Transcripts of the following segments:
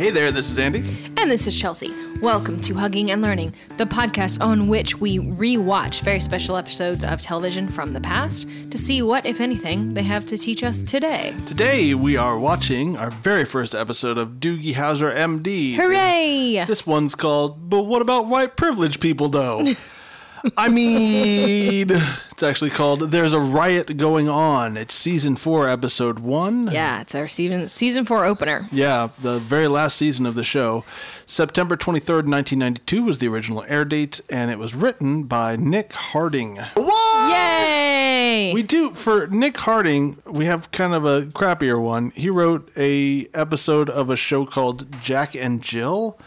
Hey there, this is Andy. And this is Chelsea. Welcome to Hugging and Learning, the podcast on which we re-watch very special episodes of television from the past to see what, if anything, they have to teach us today. Today we are watching our very first episode of Doogie Howser MD. Hooray! This one's called But What About White Privilege People Though? I mean, it's actually called There's a Riot Going On. It's season 4, episode 1. Yeah, it's our season season four opener. Yeah, the very last season of the show. September 23rd, 1992 was the original air date, and it was written by Nick Harding. What? Yay! We do for Nick Harding. We have kind of a crappier one. He wrote a episode of a show called Jack and Jill,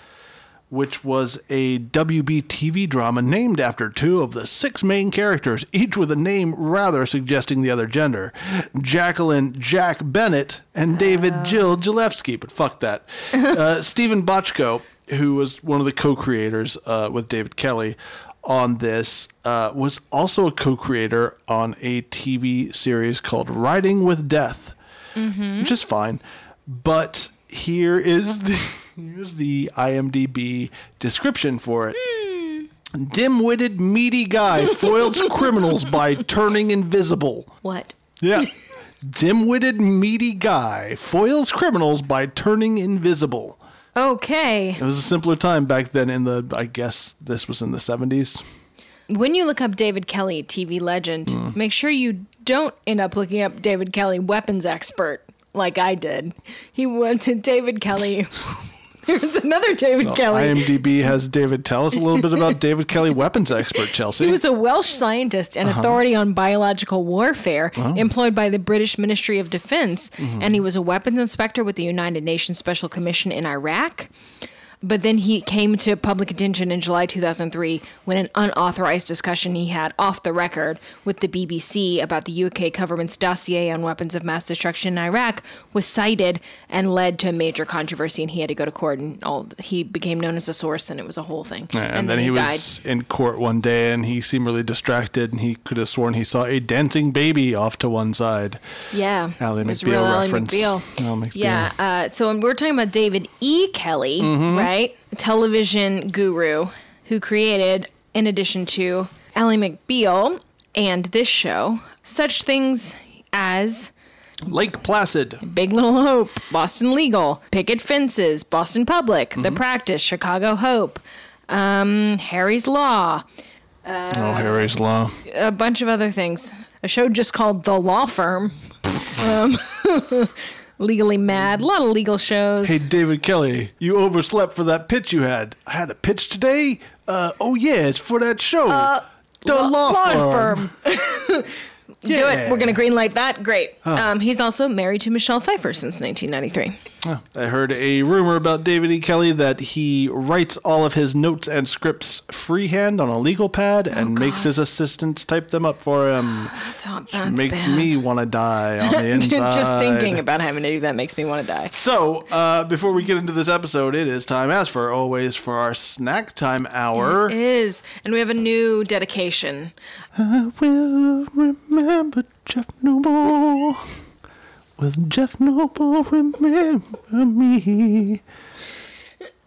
which was a WB TV drama named after two of the six main characters, each with a name rather suggesting the other gender: Jacqueline Jack Bennett and David Jill Gillespie. But fuck that. uh, Steven Bochco, who was one of the co-creators uh, with David Kelley on this uh, was also a co-creator on a TV series called Riding with Death, which is fine. But here is the here's the IMDb description for it. Dim-witted, meaty guy foils criminals by turning invisible. what? Yeah. Dim-witted, meaty guy foils criminals by turning invisible. Okay. It was a simpler time back then in the I guess this was in the 70s. When you look up David Kelley, TV legend, Hmm. make sure you don't end up looking up David Kelly, weapons expert, like I did. He went to David Kelly. There's another David Kelly. IMDb has David. Tell us a little bit about David Kelly, weapons expert, Chelsea. He was a Welsh scientist and uh-huh. authority on biological warfare oh. employed by the British Ministry of Defense, mm-hmm. and he was a weapons inspector with the United Nations Special Commission in Iraq. But then he came to public attention in July 2003 when an unauthorized discussion he had off the record with the BBC about the UK government's dossier on weapons of mass destruction in Iraq was cited and led to a major controversy, and he had to go to court. And all he became known as a source, and it was a whole thing. and, then, he, was in court one day and he seemed really distracted and he could have sworn he saw a dancing baby off to one side. Yeah. Ally McBeal reference. McBeal. McBeal. Yeah. Uh, so when we're talking about David E. Kelley, Mm-hmm. right? Television guru who created, in addition to Ally McBeal and this show, such things as Lake Placid. Big Little Hope, Boston Legal, Picket Fences, Boston Public, Mm-hmm. The Practice, Chicago Hope, um, Harry's Law, oh, Harry's Law. a bunch of other things. A show just called The Law Firm. um, Legally Mad, a lot of legal shows. Hey, David Kelley, you overslept for that pitch you had. I had a pitch today. Uh, oh, yeah, it's for that show. the law, firm. Do it. We're going to greenlight that. Great. Um, he's also married to Michelle Pfeiffer since 1993. I heard a rumor about David E. Kelley that he writes all of his notes and scripts freehand on a legal pad and makes his assistants type them up for him. That's, not, that's makes bad. me want to die on the inside. Just thinking about having to do that makes me want to die. So, uh, before we get into this episode, it is time, as for always, for our snack time hour. It is. And we have a new dedication. I will remember Jeff Noble. Will Jeff Noble remember me? He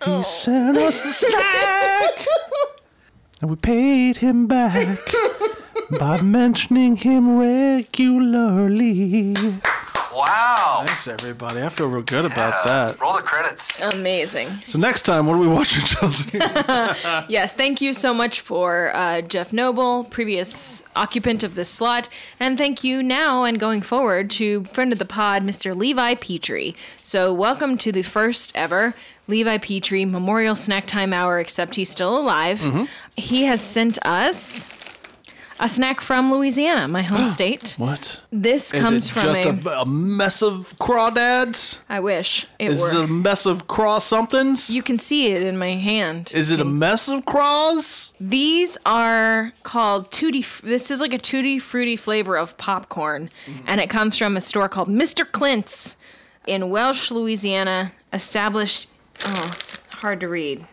oh. sent us a snack, and we paid him back by mentioning him regularly. Wow. Thanks, everybody. I feel real good about that. Roll the credits. Amazing. So next time, what are we watching, Chelsea? Yes, thank you so much for uh, Jeff Noble, previous occupant of this slot, and thank you now and going forward to friend of the pod, Mr. Levi Petrie. So, welcome to the first ever Levi Petrie Memorial Snack Time Hour, except he's still alive. He has sent us A snack from Louisiana, my home state. What? This Is comes it from just a. a, a mess of crawdads? I wish it Is were. it a mess of craw somethings? you can see it in my hand. Is it a mess of craws? These are called tutti. This is like a tutti fruity flavor of popcorn, mm-hmm. and it comes from a store called Mr. Clint's in Welsh, Louisiana. Established. Oh, it's hard to read.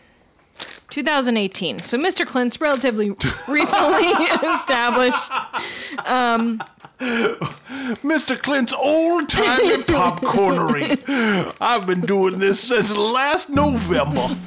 2018. So Mr. Clint's relatively recently established. Mr. Clint's old timey popcornery. I've been doing this since last November.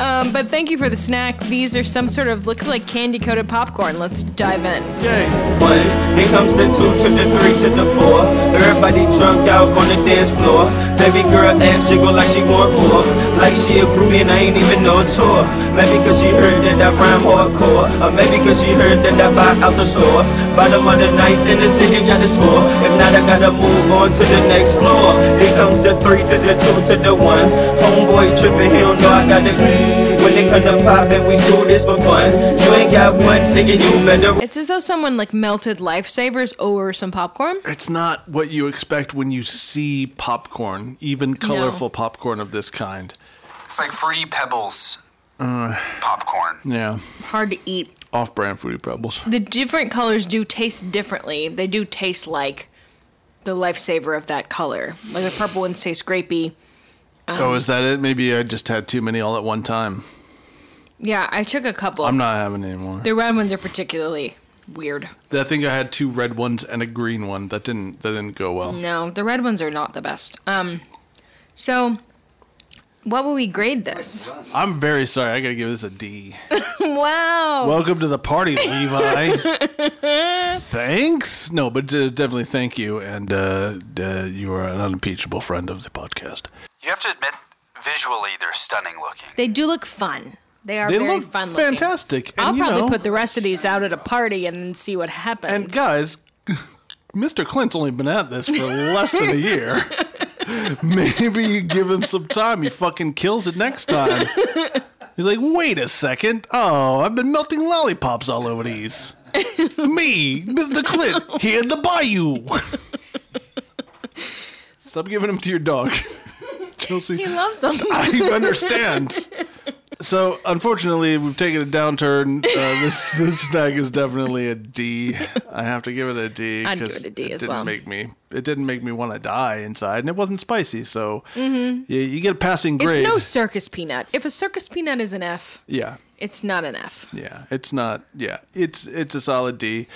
Um, but thank you for the snack. These are some sort of looks like candy coated popcorn. Let's dive in. Yay. One, here comes the two to the three to the four. Everybody drunk out on the dance floor. Baby girl ass jiggle like she want more. Like she a groupie and I ain't even know a tour. Maybe cause she heard that I rhyme hardcore. Or maybe cause she heard that I buy out the stores. Bottom of the ninth in the city got the score. If not, I gotta move on to the next floor. Here comes the three to the two to the one. Homeboy tripping, he don't know I got the when it come to poppin', we do this for fun. You ain't got one singing, you better It's as though someone like melted lifesavers over some popcorn. It's not what you expect when you see popcorn, even colorful popcorn of this kind. It's like Fruity Pebbles Uh. popcorn. Yeah. Hard to eat. Off brand Fruity Pebbles. The different colors do taste differently. They do taste like the lifesaver of that color. Like the purple ones taste grapey. oh, is that it? Maybe I just had too many all at one time. Yeah, I took a couple. I'm not having any more. the red ones are particularly weird. I think I had two red ones and a green one. That didn't that didn't go well. No, the red ones are not the best. Um, so what will we grade this? I'm very sorry. I gotta give this a D. wow. Welcome to the party, Levi. Thanks. No, but uh, definitely thank you, and uh, uh, you are an unimpeachable friend of the podcast. You have to admit, visually, they're stunning looking. they do look fun. They are They very look fun looking. fantastic. And, I'll you probably know, put the rest of these out at a party and then see what happens. And guys, Mr. Clint's only been at this for less than a year. Maybe you give him some time. He fucking kills it next time. He's like, wait a second. Oh, I've been melting lollipops all over these. Me, Mr. Clint, here at the bayou. Stop giving them to your dog. Chelsea. he loves them. I understand. So, unfortunately, we've taken a downturn. Uh, this this snack is definitely a D. I have to give it a D. I'd give it a D it as didn't well. Make me, it didn't make me want to die inside, and it wasn't spicy. So, you, you get a passing grade. Mm-hmm. It's no circus peanut. If a circus peanut is an F, yeah, it's not an F. yeah. It's not. Yeah, it's it's a solid D.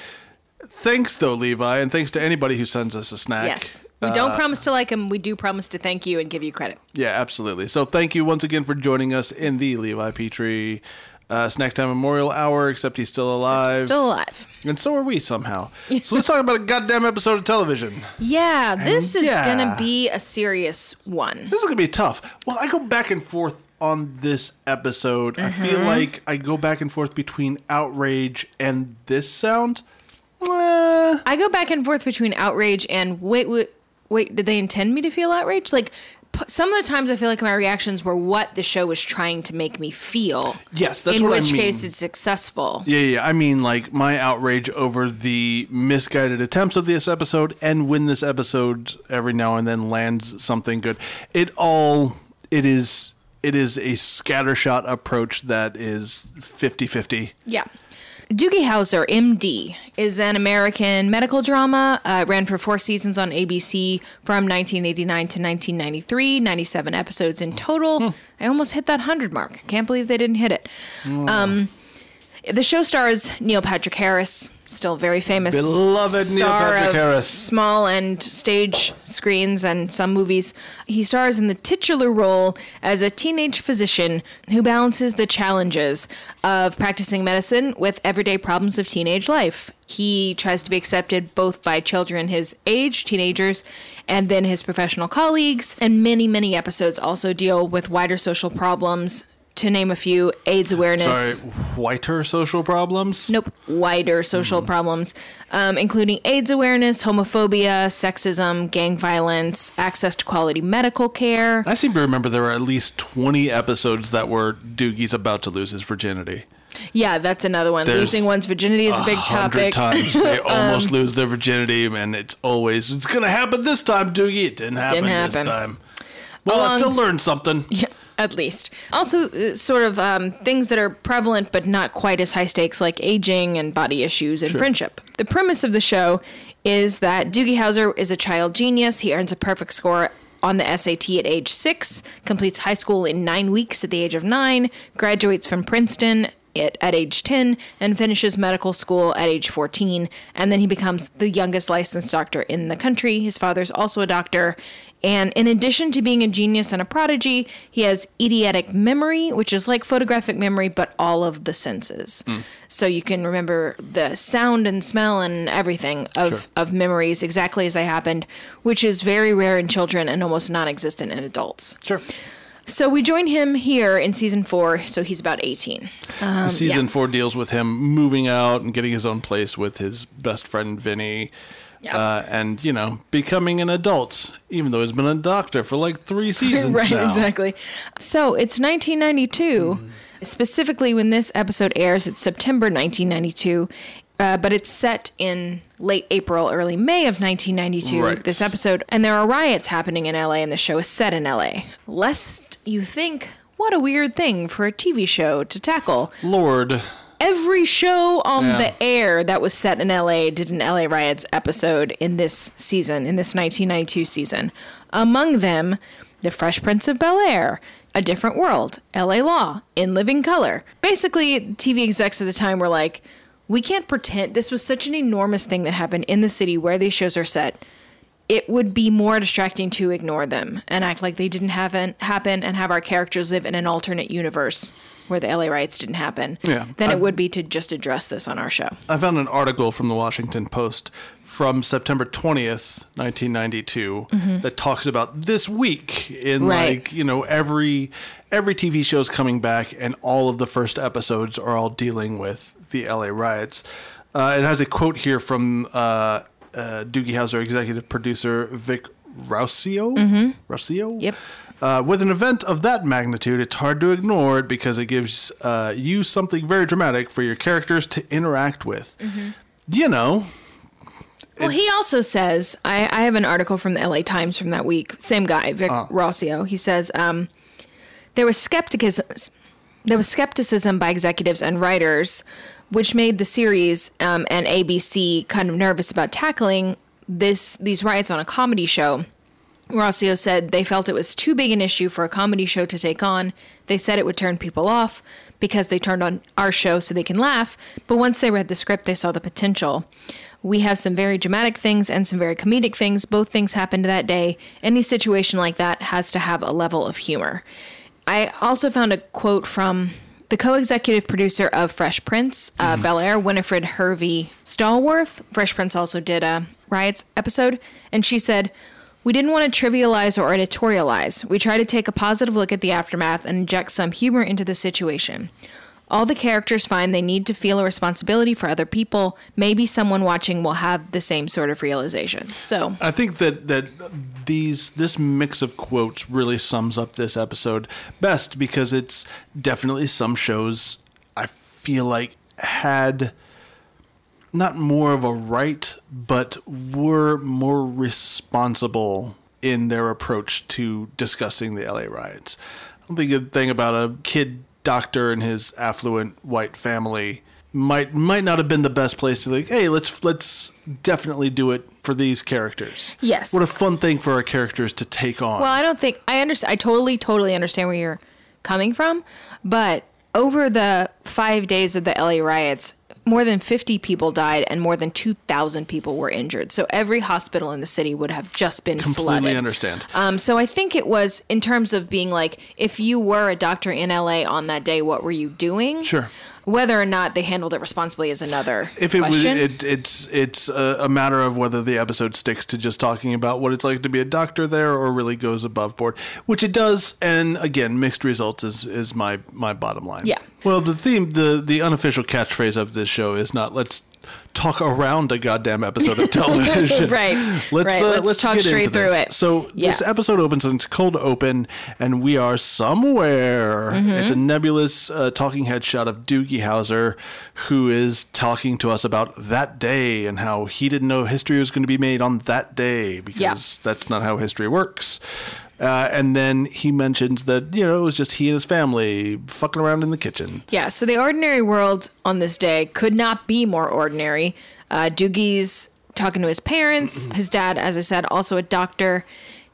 Thanks though, Levi, and thanks to anybody who sends us a snack. Yes. We Uh, don't promise to like them. We do promise to thank you and give you credit. Yeah, absolutely. So thank you once again for joining us in the Levi Petrie uh, Snack Time Memorial Hour, except he's still alive. Still alive. and so are we somehow. So let's talk about a goddamn episode of television. Yeah, this is yeah. gonna be a serious one. This is going to be tough. Well, I go back and forth on this episode. I feel Mm-hmm. like I go back and forth between outrage and this sound. I go back and forth between outrage and wait, wait, wait. Did they intend me to feel outraged? Like p- some of the times, I feel like my reactions were what the show was trying to make me feel. Yes, that's in what I which case it's successful. Yeah, yeah. I mean, like my outrage over the misguided attempts of this episode, and when this episode every now and then lands something good. It all it is it is a scattershot approach that is 50-50. Yeah. Doogie Howser, MD, is an American medical drama. Uh, ran for four seasons on ABC from 1989 to 1993, 97 episodes in total. I almost hit that 100 mark. Can't believe they didn't hit it. Um, the show stars Neil Patrick Harris, still very famous. Beloved Neil Patrick Harris. Small and stage screens and some movies. He stars in the titular role as a teenage physician who balances the challenges of practicing medicine with everyday problems of teenage life. He tries to be accepted both by children his age, teenagers, and then his professional colleagues. And many, many episodes also deal with wider social problems. To name a few, AIDS awareness. Sorry, whiter social problems. Nope. Wider social problems, um, including AIDS awareness, homophobia, sexism, gang violence, access to quality medical care. I seem to remember there were at least 20 episodes that were Doogie's about to lose his virginity. Yeah, that's another one. There's Losing one's virginity is a big topic. times they almost lose their virginity, and it's always it's gonna happen this time, Doogie. It didn't happen, this happen. time. Well, I Along- still learned something. Yeah, at least. Also, uh, sort of um, things that are prevalent but not quite as high stakes, like aging and body issues and friendship. The premise of the show is that Doogie Howser is a child genius. He earns a perfect score on the SAT at age six, completes high school in nine weeks at the age of nine, graduates from Princeton at, at age 10, and finishes medical school at age 14. And then he becomes the youngest licensed doctor in the country. His father's also a doctor. And in addition to being a genius and a prodigy, he has eidetic memory, which is like photographic memory, but all of the senses. So you can remember the sound and smell and everything of, Sure. of memories exactly as they happened, which is very rare in children and almost non existent in adults. Sure. So we join him here in season four, so he's about 18. The season Um, yeah. four deals with him moving out and getting his own place with his best friend Vinny. Yeah. Uh, and you know, becoming an adult, even though he's been a doctor for like three seasons right, now. exactly. So it's 1992. Specifically, when this episode airs, it's September 1992, uh, but it's set in late April, early May of 1992. Right. This episode, and there are riots happening in LA, and the show is set in LA. Lest you think, what a weird thing for a TV show to tackle. Lord, Every show on Yeah. the air that was set in LA did an LA Riots episode in this season, in this 1992 season. Among them, The Fresh Prince of Bel Air, A Different World, LA Law, In Living Color. Basically, TV execs at the time were like, we can't pretend this was such an enormous thing that happened in the city where these shows are set. It would be more distracting to ignore them and act like they didn't happen, happen and have our characters live in an alternate universe where the LA riots didn't happen Yeah, than I- it would be to just address this on our show. I found an article from the Washington Post from September 20th, 1992 that talks about this week in Mm-hmm. Right. like, you know, every every TV show is coming back and all of the first episodes are all dealing with the LA riots. Uh, it has a quote here from uh, uh, Doogie Howser executive producer Vic Rauseo. Rauseo? Mm-hmm. Yep. Uh, with an event of that magnitude, it's hard to ignore it because it gives uh, you something very dramatic for your characters to interact with. Mm-hmm. You know, Well, he also says, I, I have an article from the LA Times from that week. Same guy, Vic Rauseo. He says, um, there was skepticism. There was skepticism by executives and writers, which made the series um, and ABC kind of nervous about tackling this these riots on a comedy show. Rauseo said they felt it was too big an issue for a comedy show to take on. They said it would turn people off because they turned on our show so they can laugh. But once they read the script, they saw the potential. We have some very dramatic things and some very comedic things. Both things happened that day. Any situation like that has to have a level of humor. I also found a quote from the co-executive producer of Fresh Prince, uh, Bel Air, Winifred Hervey Stallworth. Fresh Prince also did a riots episode, and she said, "We didn't want to trivialize or editorialize. We tried to take a positive look at the aftermath and inject some humor into the situation." All the characters find they need to feel a responsibility for other people. Maybe someone watching will have the same sort of realization. So, I think that that these this mix of quotes really sums up this episode best because it's definitely some shows I feel like had not more of a right, but were more responsible in their approach to discussing the LA riots. I don't think a thing about a kid doctor and his affluent white family might might not have been the best place to like, hey, let's let's definitely do it for these characters. Yes. What a fun thing for our characters to take on. Well, I don't think I understand. I totally, totally understand where you're coming from, but over the five days of the LA riots, more than 50 people died and more than 2,000 people were injured. So every hospital in the city would have just been Completely flooded. understand. Um, so I think it was in terms of being like, if you were a doctor in LA on that day, what were you doing? Sure. Whether or not they handled it responsibly is another if it was, it, it's it's a, a matter of whether the episode sticks to just talking about what it's like to be a doctor there, or really goes above board, which it does. And again, mixed results is is my my bottom line. Yeah. Well, the theme, the the unofficial catchphrase of this show is not "Let's talk around a goddamn episode of television. Right, Let's, right. uh, Let's talk get straight through this. it. So Yeah. this episode opens and it's cold open, and we are somewhere. Mm-hmm. It's a nebulous uh, talking head shot of Doogie Howser, who is talking to us about that day and how he didn't know history was going to be made on that day because that's not how history works. Uh, and then he mentions that you know it was just he and his family fucking around in the kitchen. Yeah, so the ordinary world on this day could not be more ordinary. Uh, Doogie's talking to his parents. His dad, as I said, also a doctor.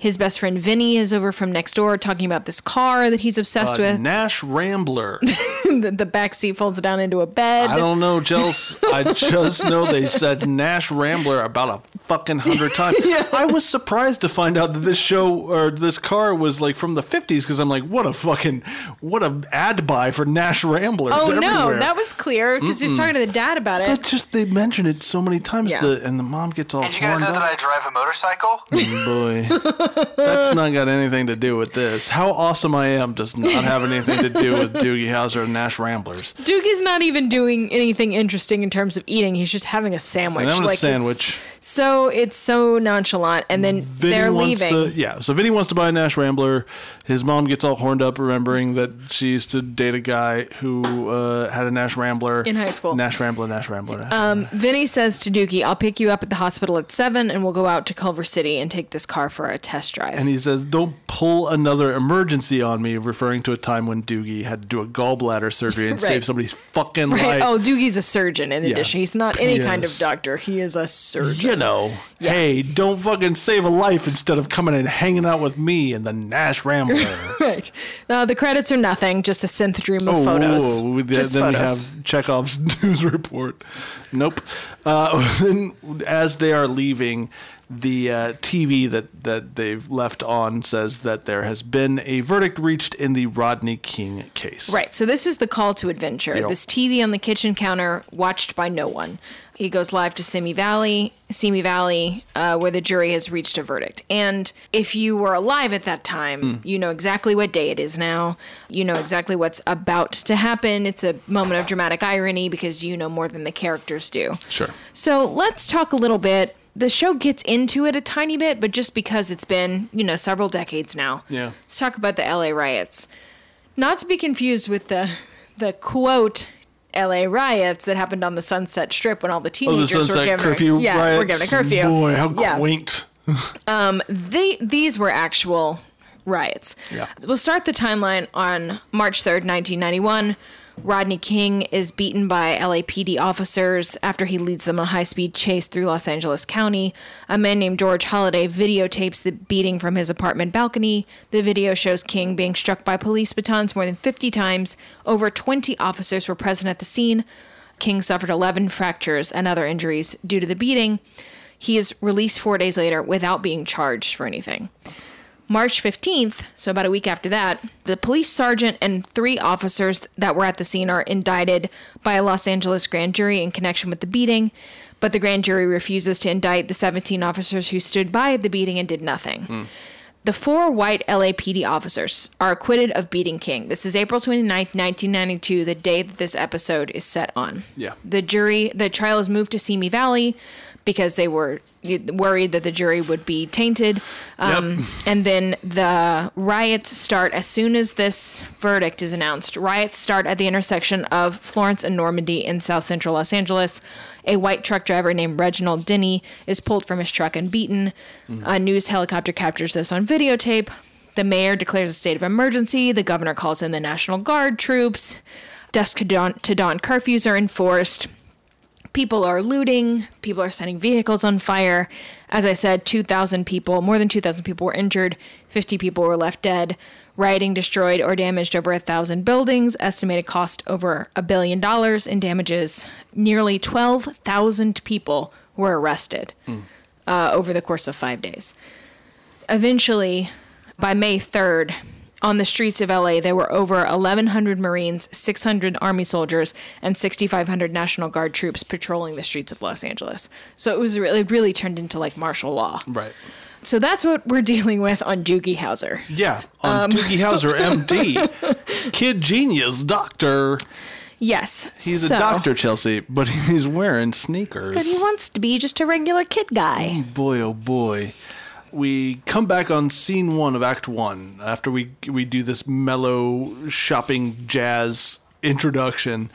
His best friend Vinny is over from next door talking about this car that he's obsessed A with. Nash Rambler. the, the back seat folds down into a bed. I don't know, Jels. I just know they said Nash Rambler about a fucking hundred times. yeah. I was surprised to find out that this show or this car was like from the fifties because I'm like, what a fucking what a ad buy for Nash Ramblers. oh no, that was clear because he was talking to the dad about That it. just they mention it so many times. Yeah. The, and the mom gets all Did you guys horned know that. I drive a motorcycle? Boy, that's not got anything to do with this. How awesome I am does not have anything to do with Doogie Howser and Nash Ramblers. Doogie's not even doing anything interesting in terms of eating. He's just having a sandwich. And having a Like, it's- sandwich. So it's so nonchalant, and then Vinny they're wants leaving. to yeah. So Vinny wants to buy a Nash Rambler. His mom gets all horned up, remembering that she used to date a guy who uh, had a Nash Rambler In high school. Nash Rambler, Nash Rambler. Nash Um, Vinny says to Doogie, I'll pick you up at the hospital at 7 and we'll go out to Culver City and take this car for a test drive. and he says, "Don't pull another emergency on me," referring to a time when Doogie had to do a gallbladder surgery and Right. save somebody's fucking right? life. Oh, Doogie's a surgeon in addition. He's not any kind of doctor. He is a surgeon. you know, Yeah. hey, don't fucking save a life instead of coming and hanging out with me and the Nash Rambler. Right. Uh, the credits are nothing, just a synth dream of photos. whoa, just then photos. we have Chekhov's news report. Nope. Uh, then as they are leaving, the uh, TV that, that they've left on says that there has been a verdict reached in the Rodney King case. Right. So this is the call to adventure. Yep. This TV on the kitchen counter, watched by no one. He goes live to Simi Valley, Simi Valley, uh, where the jury has reached a verdict. And if you were alive at that time, Hmm. you know exactly what day it is now. You know exactly what's about to happen. It's a moment of dramatic irony because you know more than the characters do. Sure. So let's talk a little bit. The show gets into it a tiny bit, but just because it's been, you know, several decades now. Yeah. Let's talk about the LA riots. Not to be confused with the the quote LA riots that happened on the Sunset Strip when all the Oh, the teenagers were given curfew a, yeah, riots. we're given a curfew. Boy, how Yeah. quaint. Um, they these were actual riots. Yeah. We'll start the timeline on March 3rd, 1991. Rodney King is beaten by LAPD officers after he leads them a high speed chase through Los Angeles County. A man named George Holliday videotapes the beating from his apartment balcony. The video shows King being struck by police batons more than 50 times. Over 20 officers were present at the scene. King suffered 11 fractures and other injuries due to the beating. He is released four days later without being charged for anything. March 15th, so about a week after that, the police sergeant and three officers that were at the scene are indicted by a Los Angeles grand jury in connection with the beating, but the grand jury refuses to indict the 17 officers who stood by at the beating and did nothing. Hmm. The four white LAPD officers are acquitted of beating King. This is April 29th, 1992, the day that this episode is set on. Yeah. The jury, the trial is moved to Simi Valley because they were worried that the jury would be tainted. Um, Yep. And then the riots start as soon as this verdict is announced. Riots start at the intersection of Florence and Normandy in south central Los Angeles. A white truck driver named Reginald Denny is pulled from his truck and beaten. A news helicopter captures this on videotape. The mayor declares a state of emergency. The governor calls in the National Guard troops. Dusk to dawn, to dawn curfews are enforced people are looting, people are setting vehicles on fire. As I said, 2,000 people, more than 2,000 people were injured, 50 people were left dead. Rioting destroyed or damaged over a thousand buildings, estimated cost over a billion dollars in damages. Nearly 12,000 people were arrested uh, over the course of five days. Eventually, by May 3rd, on the streets of LA, there were over 1,100 Marines, 600 Army soldiers, and 6,500 National Guard troops patrolling the streets of Los Angeles. So it was really, really turned into like martial law. Right. So that's what we're dealing with on Doogie Howser. Yeah. On Um, Doogie Howser, MD. Kid genius, doctor. Yes. He's so- a doctor, Chelsea, but he's wearing sneakers. But he wants to be just a regular kid guy. boy, oh boy. We come back on scene one of Act One after we we do this mellow shopping jazz introduction.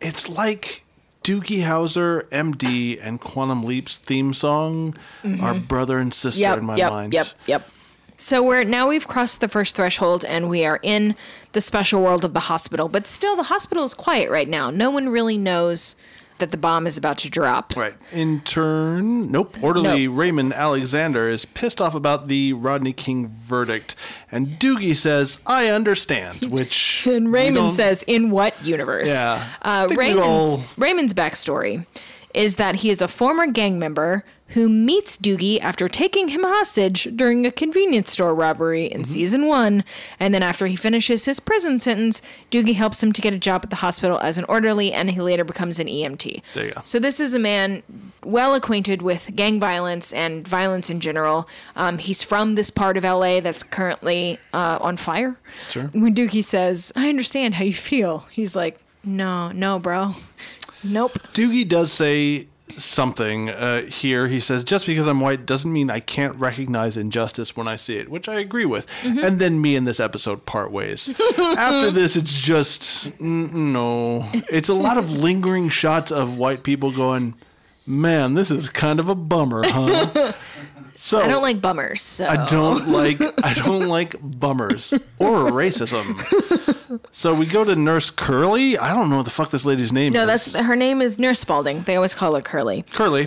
It's like Doogie Howser, MD, and Quantum Leap's theme song are mm-hmm. brother and sister Yep, in my yep, mind. yep, yep. So we're now we've crossed the first threshold and we are in the special world of the hospital. But still, the hospital is quiet right now. No one really knows that the bomb is about to drop. Right. In turn, nope. Orderly Nope. Raymond Alexander is pissed off about the Rodney King verdict, and Doogie says, "I understand." Which And Raymond says, "In what universe?" Yeah. Uh, Raymond's all- Raymond's backstory is that he is a former gang member who meets Doogie after taking him hostage during a convenience store robbery Mm-hmm. in season one, and then after he finishes his prison sentence, Doogie helps him to get a job at the hospital as an orderly, and he later becomes an EMT. There you go. So this is a man well acquainted with gang violence and violence in general. Um, he's from this part of LA that's currently uh, on fire. Sure. When Doogie says, "I understand how you feel," he's like, "No, no, bro, nope." Doogie does say something uh, here. He says, "Just because I'm white doesn't mean I can't recognize injustice when I see it," which I agree with. Mm-hmm. And then me and this episode part ways. After this, it's just no. It's a lot of lingering shots of white people going, "Man, this is kind of a bummer, huh?" So I don't like bummers. So. I don't like I don't like bummers or racism. So we go to Nurse Curly. I don't know what the fuck this lady's name No, is. No, that's her name is Nurse Spalding. They always call her Curly. Curly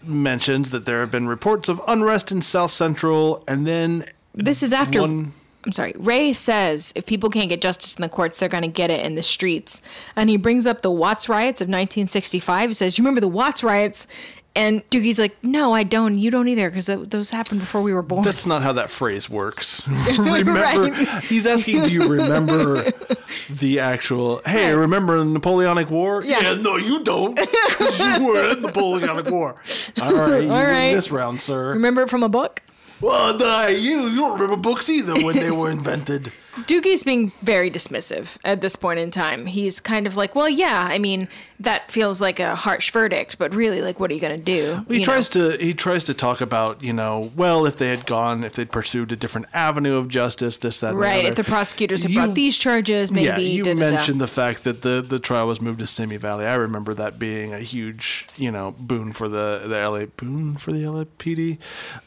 mentions that there have been reports of unrest in South Central, and then This is after. one. I'm sorry. Ray says if people can't get justice in the courts, they're going to get it in the streets. And he brings up the Watts riots of 1965. He says, "You remember the Watts riots?" And Doogie's like, "No, I don't. You don't either, because those happened before we were born." That's not how that phrase works. remember, Right. he's asking, do you remember the actual? Hey, remember the Napoleonic War? Yeah. no, you don't, because you were in the Napoleonic War. All right, All win this round, sir. remember it from a book? Well, nah, you you don't remember books either when they were invented. Doogie's being very dismissive at this point in time. He's kind of like, well, yeah, I mean, that feels like a harsh verdict, but really, like, what are you going to do? He You tries know? to he tries to talk about you know well if they had gone if they'd pursued a different avenue of justice this that Right, the if the prosecutors had You- brought these charges, maybe. yeah you da-da-da. mentioned the fact that the the trial was moved to Simi Valley I remember that being a huge you know boon for the the LA boon for the LAPD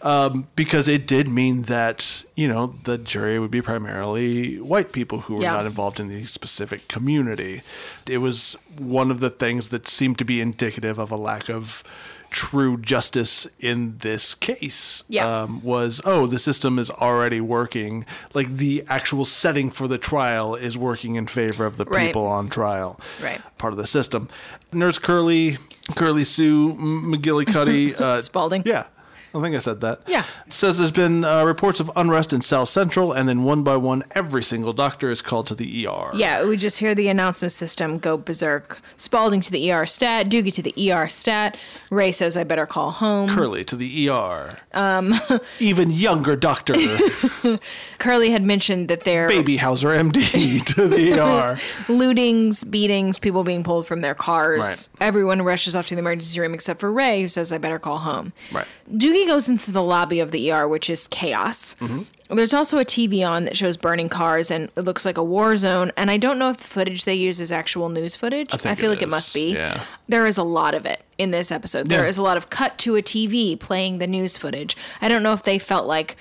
um, because it did mean that you know the jury would be primarily white people who were Yeah. not involved in the specific community it was one of the things that seemed to be indicative of a lack of true justice in this case Yeah. um, was oh the system is already working like the actual setting for the trial is working in favor of the Right. people on trial Right. part of the system nurse curly curly sue mcgillicuddy uh, Spalding. yeah I think I said that. Yeah. Says there's been uh, reports of unrest in South Central, and then one by one, every single doctor is called to the ER. Yeah, we just hear the announcement system go berserk. Spalding to the ER stat, Doogie to the ER stat. Ray says, I better call home. Curly to the ER. Um, even younger doctor, Curly had mentioned that there baby Howser MD to the ER. lootings, beatings, people being pulled from their cars. Right. Everyone rushes off to the emergency room except for Ray, who says, I better call home. Right. Doogie goes into the lobby of the ER, which is chaos. Mm-hmm. There's also a TV on that shows burning cars, and it looks like a war zone. And I don't know if the footage they use is actual news footage. I, think feel it like it must be. yeah. There is a lot of it in this episode. There Yeah. is a lot of cut to a TV playing the news footage. I don't know if they felt like,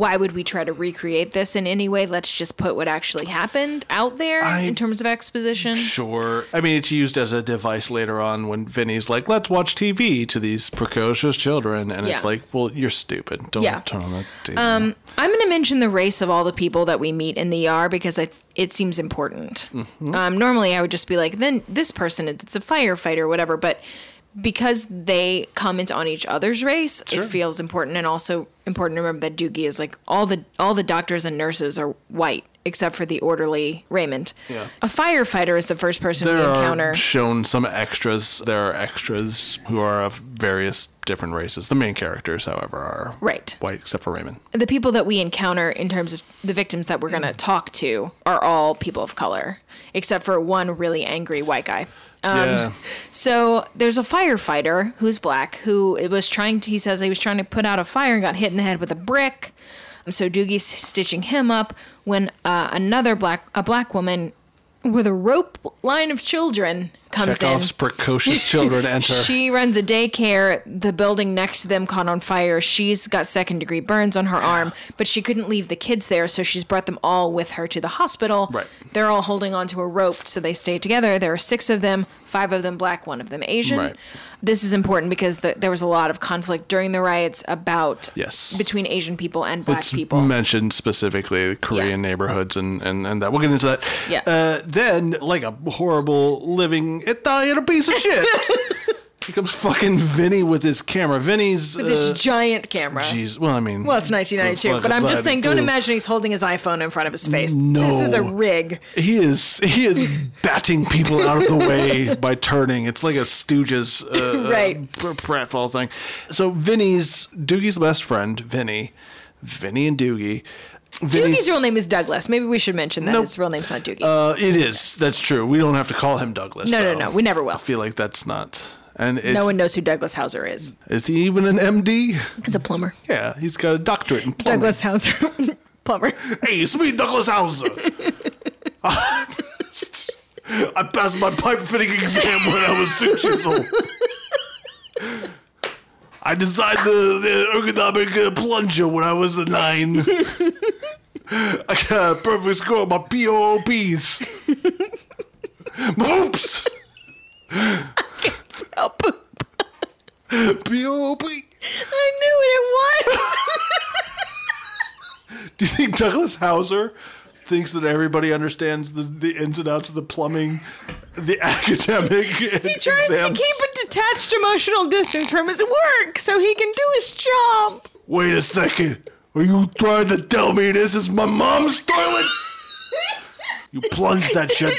why would we try to recreate this in any way? Let's just put what actually happened out there I- in terms of exposition. Sure. I mean, it's used as a device later on when Vinny's like, let's watch TV to these precocious children. And it's like, well, you're stupid. Don't Yeah. turn on that TV. I'm going to mention the race of all the people that we meet in the ER because I, it seems important. Mm-hmm. Um, normally, I would just be like, then this person, it's a firefighter whatever. But because they comment on each other's race, Sure. it feels important, and also important to remember that Doogie is like all the all the doctors and nurses are white except for the orderly Raymond. Yeah. A firefighter is the first person there we are encounter. shown some extras. There are extras who are of various different races. The main characters, however, are Right. white, except for Raymond. the people that we encounter in terms of the victims that we're going to mm. talk to are all people of color, except for one really angry white guy. Yeah. So there's a firefighter who's black who was trying to, he says he was trying to put out a fire and got hit in the head with a brick. So Doogie's stitching him up when uh, another black a black woman with a rope line of children comes Chekhov's in. precocious children enter. She runs a daycare. The building next to them caught on fire. She's got second degree burns on her arm, but she couldn't leave the kids there, so she's brought them all with her to the hospital. Right. They're all holding onto a rope, so they stay together. There are six of them, five of them black, one of them Asian. Right. This is important because the, there was a lot of conflict during the riots about Yes. between Asian people and black it's people. mentioned specifically Korean Yeah. neighborhoods and, and, and that. We'll get into that. Yeah. Uh, then, like a horrible living Italian piece of shit, here comes fucking Vinny with his camera. Vinny's. with this uh, giant camera. Jeez. Well, I mean. Well, it's 1992, but I'm just saying, don't imagine he's holding his iPhone in front of his face. No. This is a rig. He is he is batting people out of the way by turning. It's like a Stooges uh, Right. pr- pratfall thing. So Vinny's Doogie's best friend, Vinny, Vinny and Doogie. Vinny's, Doogie's real name is Douglas. Maybe we should mention that Nope. his real name's not Doogie. Uh, it is. That's true. We don't have to call him Douglas. no, no, though. no. We never will. I feel like that's not. And it's, No one knows who Douglas Howser is. is he even an MD? He's a plumber. Yeah, he's got a doctorate in plumbing. Douglas Howser, plumber. Hey, it's me, Douglas Howser. I passed my pipe fitting exam when I was six years old. I designed the, the ergonomic uh, plunger when I was a nine. I got a perfect score on my POPs. POOPs. Oops! Help. POOP. I knew what it was. Do you think Douglas Howser thinks that everybody understands the, the ins and outs of the plumbing, the academic. he tries exams. to keep a detached emotional distance from his work so he can do his job. Wait a second. Are you trying to tell me this is my mom's toilet? you plunged that shit.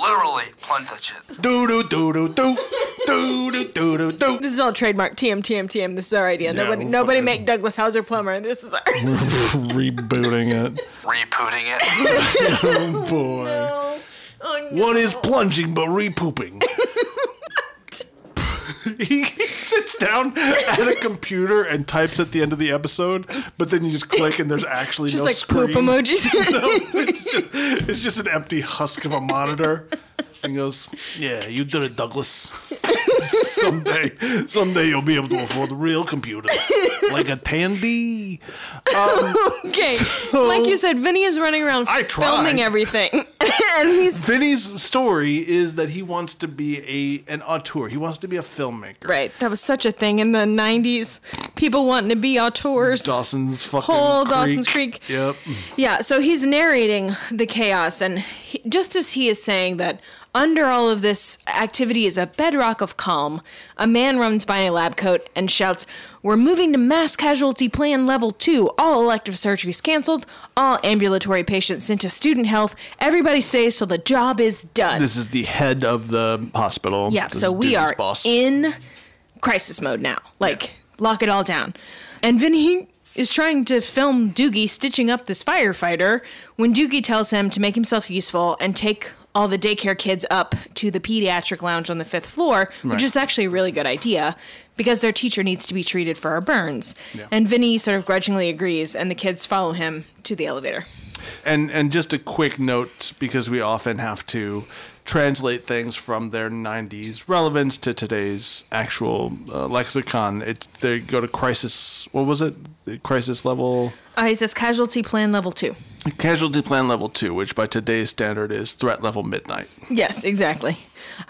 Literally plunged that shit. Do do do do do. Do, do, do, do. This is all trademark. TM, TM, TM. This is our idea. Yeah, nobody, nobody make Douglas Howser plumber. This is ours. Rebooting it. Rebooting it. oh boy. No oh, no. What is plunging but repooping? he sits down at a computer and types at the end of the episode, but then you just click and there's actually Just no like screen. poop emojis. it's, just, it's just an empty husk of a monitor. And he goes, "Yeah, you did it, Douglas. someday, someday you'll be able to afford the real computers, like a Tandy." Um, okay. like you said, Vinny is running around I filming tried. everything. and he's Vinny's story is that he wants to be a an auteur. He wants to be a filmmaker. Right. That was such a thing in the 90s. People wanting to be auteurs. Dawson's fucking Whole Creek. Dawson's Creek. Yep. Yeah, so he's narrating the chaos, and he, just as he is saying that under all of this activity is a bedrock of calm, a man runs by in a lab coat and shouts, We're moving to mass casualty plan level two. All elective surgeries canceled, all ambulatory patients sent to student health. Everybody stays till the job is done. This is the head of the hospital. Yeah, This so we are boss. in crisis mode now. Like, lock it all down. And Vinny is trying to film Doogie stitching up this firefighter when Doogie tells him to make himself useful and take all the daycare kids up to the pediatric lounge on the fifth floor, which is actually a really good idea because their teacher needs to be treated for her burns. And Vinny sort of grudgingly agrees, and the kids follow him to the elevator. And and just a quick note because we often have to translate things from their 90s relevance to today's actual uh, lexicon. It's they go to crisis. What was it? The crisis level. Uh, he says casualty plan level two. Casualty plan level two, which by today's standard is threat level midnight. Yes, exactly.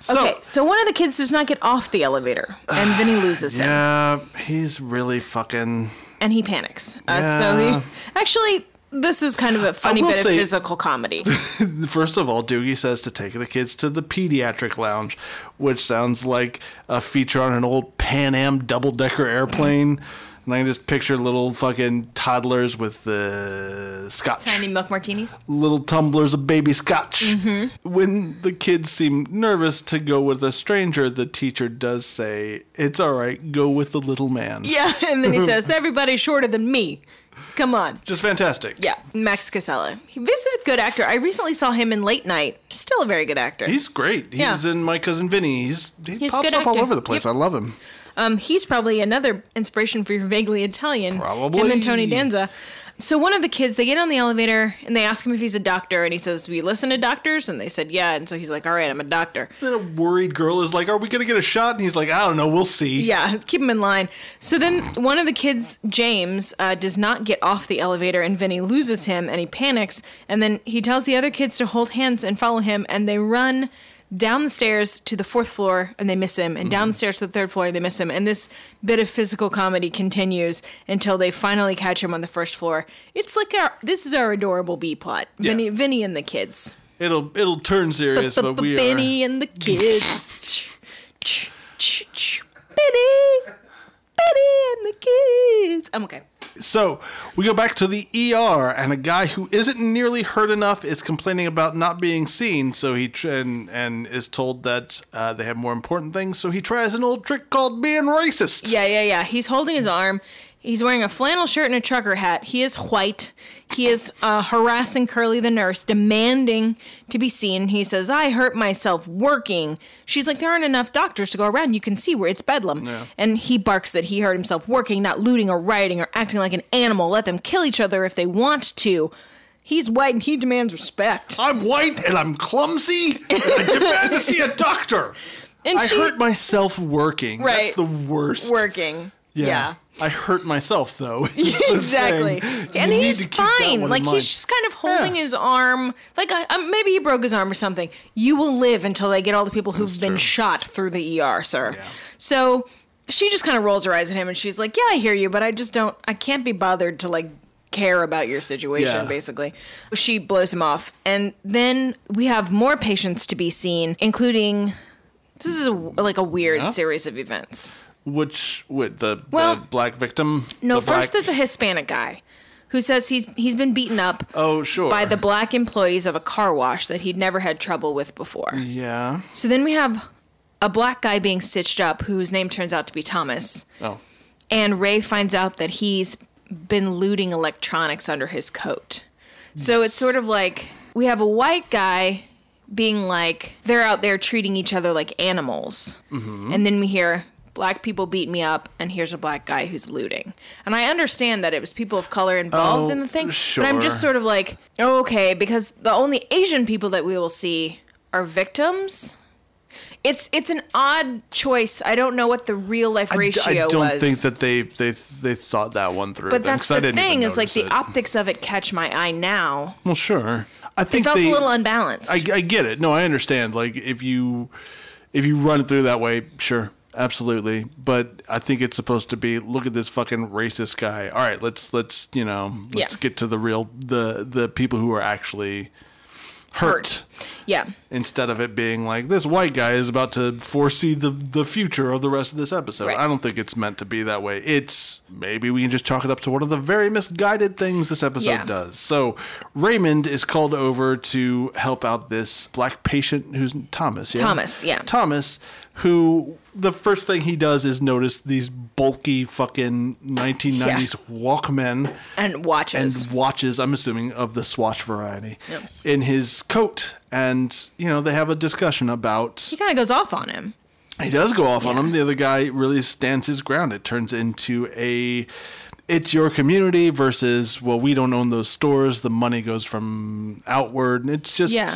So- okay, so one of the kids does not get off the elevator, and Vinny loses him, Yeah, he's really fucking. and he panics. Uh, So he actually, this is kind of a funny bit say- of physical comedy. First of all, Doogie says to take the kids to the pediatric lounge, which sounds like a feature on an old Pan Am double decker airplane And I can just picture little fucking toddlers with the scotch. Tiny milk martinis. little tumblers of baby scotch. Mm-hmm. When the kids seem nervous to go with a stranger, the teacher does say, It's all right, go with the little man. Yeah, and then he says, "Everybody's shorter than me." Come on. Just fantastic. Yeah, Max Casella. He, this is a good actor. I recently saw him in Late Night. Still a very good actor. He's great. He Yeah. was in My Cousin Vinny. He's, he He's pops up all over the place. Yep. I love him. Um, he's probably another inspiration for your vaguely Italian. Probably. Him and Tony Danza. So one of the kids, they get on the elevator and they ask him if he's a doctor, and he says, "We listen to doctors," and they said, "Yeah." And so he's like, "All right, I'm a doctor." Then a worried girl is like, Are we going to get a shot? And he's like, I don't know. We'll see. Yeah, keep him in line. So then one of the kids, James, uh, does not get off the elevator, and Vinny loses him, and he panics. And then he tells the other kids to hold hands and follow him, and they run down the stairs to the fourth floor, and they miss him, and down the mm-hmm. stairs to the third floor, and they miss him. And this bit of physical comedy continues until they finally catch him on the first floor. It's like our this is our adorable B plot. Yeah. Vinny, Vinny and the kids. It'll it'll turn serious, but we are. Benny and the kids. Benny, Benny and the kids. I'm okay. So we go back to the ER, and a guy who isn't nearly hurt enough is complaining about not being seen. So he tr- and, and is told that uh, they have more important things. So he tries an old trick called being racist. Yeah, yeah, yeah. He's holding his arm. He's wearing a flannel shirt and a trucker hat. He is white. He is uh, harassing Curly the nurse, demanding to be seen. He says, I hurt myself working. She's like, There aren't enough doctors to go around. You can see where it's bedlam. And he barks that he hurt himself working, not looting or rioting or acting like an animal. Let them kill each other if they want to. He's white and he demands respect. I'm white and I'm clumsy. And I demand to see a doctor. And I she hurt myself working. Right. That's the worst. working. Yeah. I hurt myself though. exactly. And You he's to keep that fine. Like he's just kind of holding Yeah. his arm. Like uh, maybe he broke his arm or something. You will live until they get all the people who've That's been true. shot through the ER, sir. Yeah. So she just kind of rolls her eyes at him and she's like, "Yeah, I hear you, but I just don't. I can't be bothered to like." care about your situation Yeah. basically she blows him off and then we have more patients to be seen including this is a, like a weird Yeah. series of events Which with the, Well, the black victim? no The first black- there's a hispanic guy who says he's he's been beaten up Oh sure. by the black employees of a car wash that he'd never had trouble with before. yeah. So then we have a black guy being stitched up whose name turns out to be Thomas. Oh. And Ray finds out that he's been looting electronics under his coat. So it's sort of like we have a white guy being like, they're out there treating each other like animals. Mm-hmm. And then we hear, black people beat me up, and here's a black guy who's looting. And I understand that it was people of color involved Oh, in the oh, thing, sure. but I'm just sort of like, oh, okay, because the only Asian people that we will see are victims. It's it's an odd choice. I don't know what the real life ratio ratio I don't was. think that they they they thought that one through. but that's I the thing is like notice the optics of it catch my eye now. Well, sure. I think It felt they, a little unbalanced. I, I get it. No, I understand. Like if you if you run it through that way, sure, absolutely. But I think it's supposed to be look at this fucking racist guy. All right, let's let's you know let's Yeah. get to the real the the people who are actually hurt. yeah. Instead of it being like this white guy is about to foresee the the future of the rest of this episode. Right. I don't think it's meant to be that way. It's maybe we can just chalk it up to one of the very misguided things this episode Yeah. does. So Raymond is called over to help out this black patient who's Thomas. Yeah? Thomas, yeah. Thomas, who the first thing he does is notice these bulky fucking 1990s Walkmen And watches. and watches, I'm assuming, of the Swatch variety in his coat. And, you know, they have a discussion about. he kind of goes off on him. He does go off on him. The other guy really stands his ground. It turns into a. It's your community versus, well, we don't own those stores. The money goes from outward. And it's just. Yeah.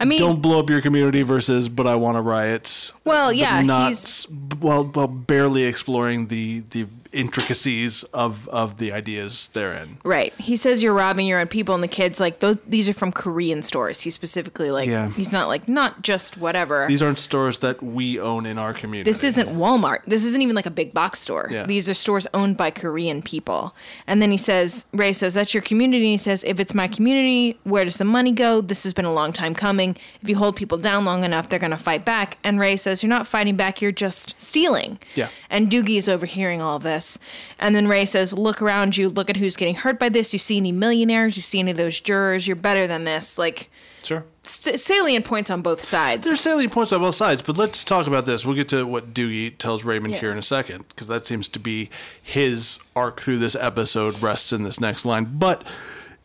I mean- don't blow up your community versus, but I want to riot. Well, yeah, not he's- well, well, barely exploring the the intricacies of of the ideas therein. Right. He says you're robbing your own people, and the kids like those. These are from Korean stores. He specifically like. Yeah. He's not like not just whatever. These aren't stores that we own in our community. this isn't Walmart. This isn't even like a big box store. Yeah. These are stores owned by Korean people. And then he says, Ray says, that's your community. And he says, if it's my community, where does the money go? This has been a long time coming. If you hold people down long enough, they're going to fight back. And Ray says, you're not fighting back. You're just stealing. Yeah. And Doogie is overhearing all of this. And then Ray says, Look around you, look at who's getting hurt by this. You see any millionaires? You see any of those jurors? You're better than this. Like, Sure. st- salient points on both sides. There's salient points on both sides, but let's talk about this. We'll get to what Doogie tells Raymond Yeah. here in a second, because that seems to be his arc through this episode rests in this next line. But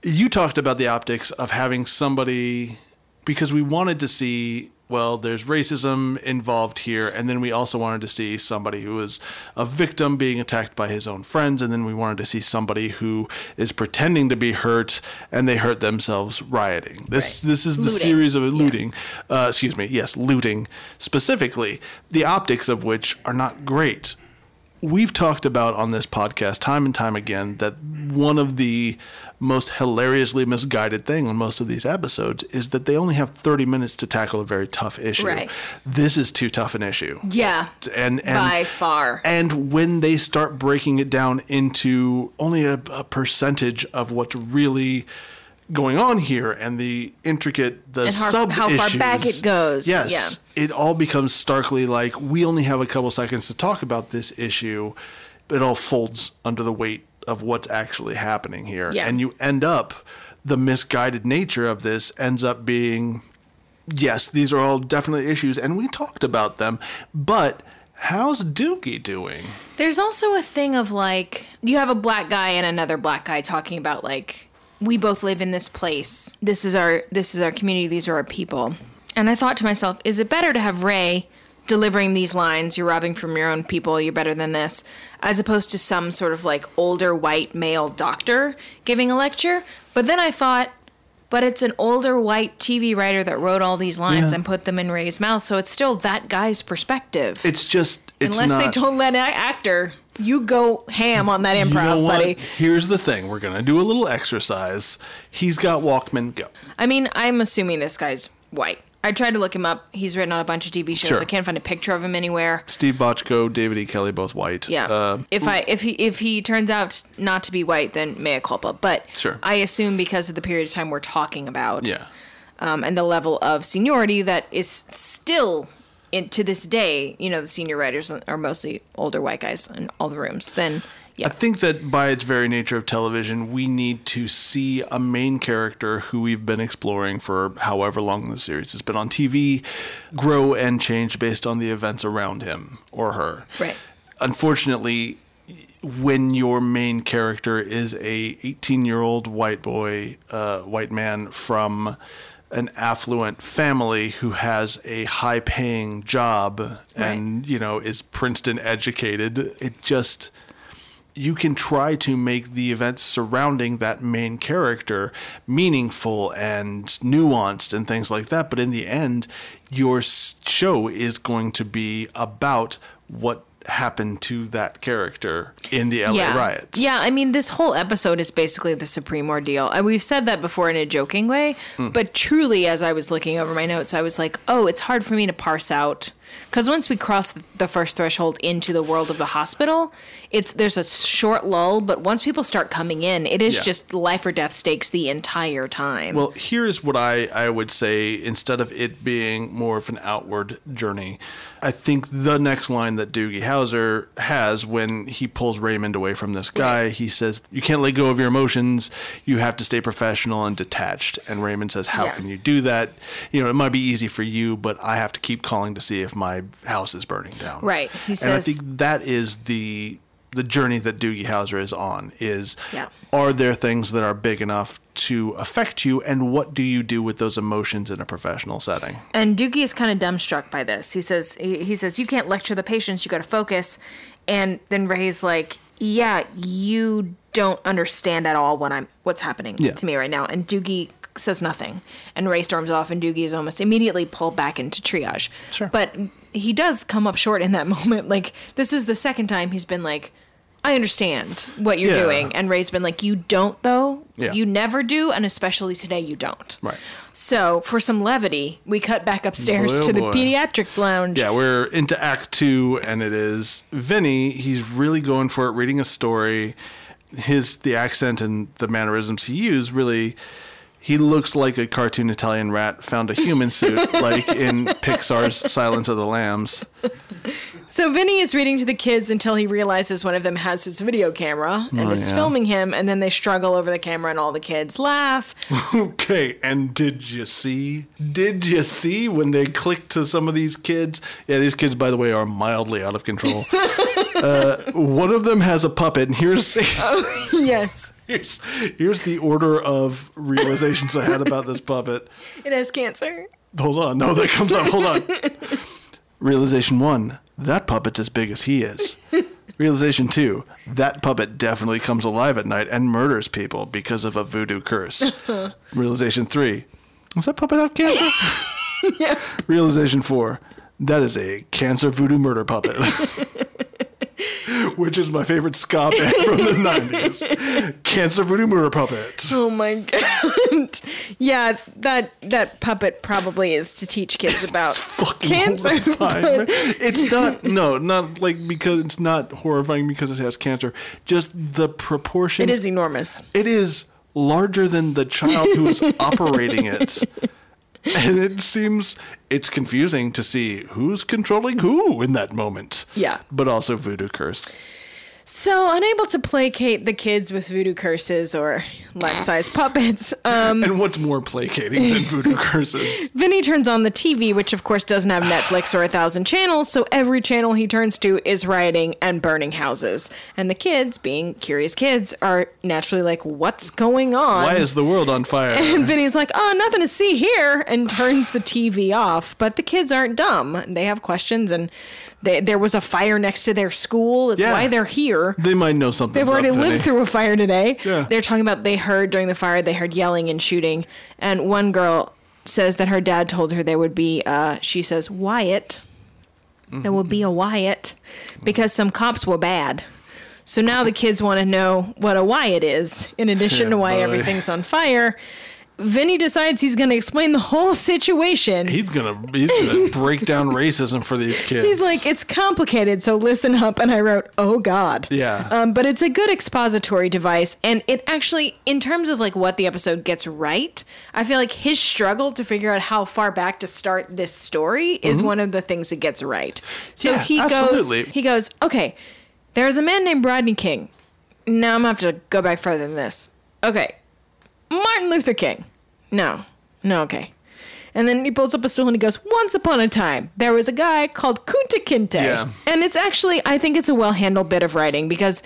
you talked about the optics of having somebody, because we wanted to see, well, there's racism involved here, and then we also wanted to see somebody who is a victim being attacked by his own friends, and then we wanted to see somebody who is pretending to be hurt and they hurt themselves rioting. This Right. this is the series of Yeah. looting uh, excuse me, yes, looting specifically, the optics of which are not great. We've talked about on this podcast time and time again that one of the most hilariously misguided thing on most of these episodes is that they only have 30 minutes to tackle a very tough issue. Right. This is too tough an issue. yeah. And, and by far. and when they start breaking it down into only a, a percentage of what's really going on here and the intricate the And how- sub how far issues, back it goes, Yes, yeah. it all becomes starkly like we only have a couple seconds to talk about this issue. It all folds under the weight of what's actually happening here, Yeah. and you end up the misguided nature of this ends up being yes, these are all definitely issues, and we talked about them. But how's Doogie doing? There's also a thing of like you have a black guy and another black guy talking about like we both live in this place. This is our this is our community. These are our people. And I thought to myself, is it better to have Ray delivering these lines, you're robbing from your own people, you're better than this, as opposed to some sort of like older white male doctor giving a lecture? But then I thought, but it's an older white TV writer that wrote all these lines Yeah. and put them in Ray's mouth, so it's still that guy's perspective. It's just it's Unless not. they don't let an actor, you go ham on that improv, you know buddy. Here's the thing: we're gonna do a little exercise. He's got Walkman. Go. I mean, I'm assuming this guy's white. I tried to look him up. He's written on a bunch of TV shows. Sure. I can't find a picture of him anywhere. Steve Bochco, David E. Kelley, both white. Yeah. Uh, if I if he if he turns out not to be white, then mea culpa. But Sure. I assume because of the period of time we're talking about, yeah. um, and the level of seniority that is still in, to this day, you know, the senior writers are mostly older white guys in all the rooms. Then yeah, I think that by its very nature of television, we need to see a main character who we've been exploring for however long the series has been on TV grow and change based on the events around him or her. Right. Unfortunately, when your main character is a 18 year old white boy, uh, white man from an affluent family who has a high paying job and, you know, is Princeton educated, it just you can try to make the events surrounding that main character meaningful and nuanced and things like that. But in the end, your show is going to be about what happened to that character in the LA yeah. riots. Yeah, I mean, this whole episode is basically the supreme ordeal. And we've said that before in a joking way, Hmm. but truly, as I was looking over my notes, I was like, oh, it's hard for me to parse out. Because once we cross the first threshold into the world of the hospital, it's there's a short lull. But once people start coming in, it is Yeah. just life or death stakes the entire time. Well, here's what I, I would say instead of it being more of an outward journey. I think the next line that Doogie Howser has when he pulls Raymond away from this guy, he says, You can't let go of your emotions. You have to stay professional and detached. And Raymond says, How Yeah. can you do that? You know, it might be easy for you, but I have to keep calling to see if my house is burning down. Right. He and I think that is the the journey that Doogie Howser is on is Yeah. are there things that are big enough to affect you and what do you do with those emotions in a professional setting And Doogie is kind of dumbstruck by this. He says he he says you can't lecture the patients, you got to focus. And then Ray's like, "Yeah, you don't understand at all what I'm what's happening Yeah. to me right now." And Doogie says nothing. And Ray storms off and Doogie is almost immediately pulled back into triage. Sure. But he does come up short in that moment. Like this is the second time he's been like I understand what you're Yeah. doing. And Ray's been like, You don't, though. Yeah. You never do. And especially today, you don't. Right. So, for some levity, we cut back upstairs oh to the boy. pediatrics lounge. yeah we're into act two and it is vinny he's really going for it reading a story his the accent and the mannerisms he used really he looks like a cartoon italian rat found a human suit like in pixar's silence of the lambs So Vinny is reading to the kids until he realizes one of them has his video camera and Oh, is yeah. filming him, and then they struggle over the camera, and all the kids laugh. Okay, and did you see? Did you see when they click to some of these kids? Yeah, these kids, by the way, are mildly out of control. uh, one of them has a puppet, and here's yes, here's here's the order of realizations I had about this puppet. it has cancer. Hold on, no, that comes up. Hold on. Realization one: that puppet's as big as he is. Realization two: that puppet definitely comes alive at night and murders people because of a voodoo curse. Realization three: does that puppet have cancer? Realization four: that is a cancer voodoo murder puppet. Which is my favorite ska band from the 90s. Cancer voodoo murder puppet. Oh my god! yeah, that that puppet probably is to teach kids about cancer. It's not no, not like because it's not horrifying because it has cancer. Just the proportions. It is enormous. It is larger than the child who is operating it. And it seems it's confusing to see who's controlling who in that moment. Yeah. But also voodoo curse. So unable to placate the kids with voodoo curses or life-size puppets, um, And what's more placating than voodoo curses? Vinny turns on the TV, which of course doesn't have Netflix or a thousand channels, so every channel he turns to is rioting and burning houses. And the kids, being curious kids, are naturally like, What's going on? Why is the world on fire? and Vinny's like, Oh, nothing to see here, and turns the TV off. But the kids aren't dumb. They have questions, and they, there was a fire next to their school. It's Yeah. why they're here. They might know something. They've already lived through a fire today. Yeah. They're talking about they heard during the fire, they heard yelling and shooting. And one girl says that her dad told her there would be, uh, she says, Wyatt. There will be a Wyatt because some cops were bad. So now the kids want to know what a Wyatt is, in addition Yeah, to why boy. everything's on fire. Vinny decides he's going to explain the whole situation. He's gonna he's gonna break down racism for these kids. He's like, it's complicated, so listen up. And I wrote, oh God. Yeah. Um, but it's a good expository device. And it actually, in terms of like what the episode gets right, I feel like his struggle to figure out how far back to start this story is one of the things it gets right. So Mm-hmm. Yeah, he absolutely. goes, he goes, okay, there's a man named Rodney King. Now I'm gonna have to go back further than this. Okay. Martin Luther King. No. No, okay. And then he pulls up a stool and he goes, Once upon a time, there was a guy called Kunta Kinte. Yeah. And it's actually, I think it's a well handled bit of writing because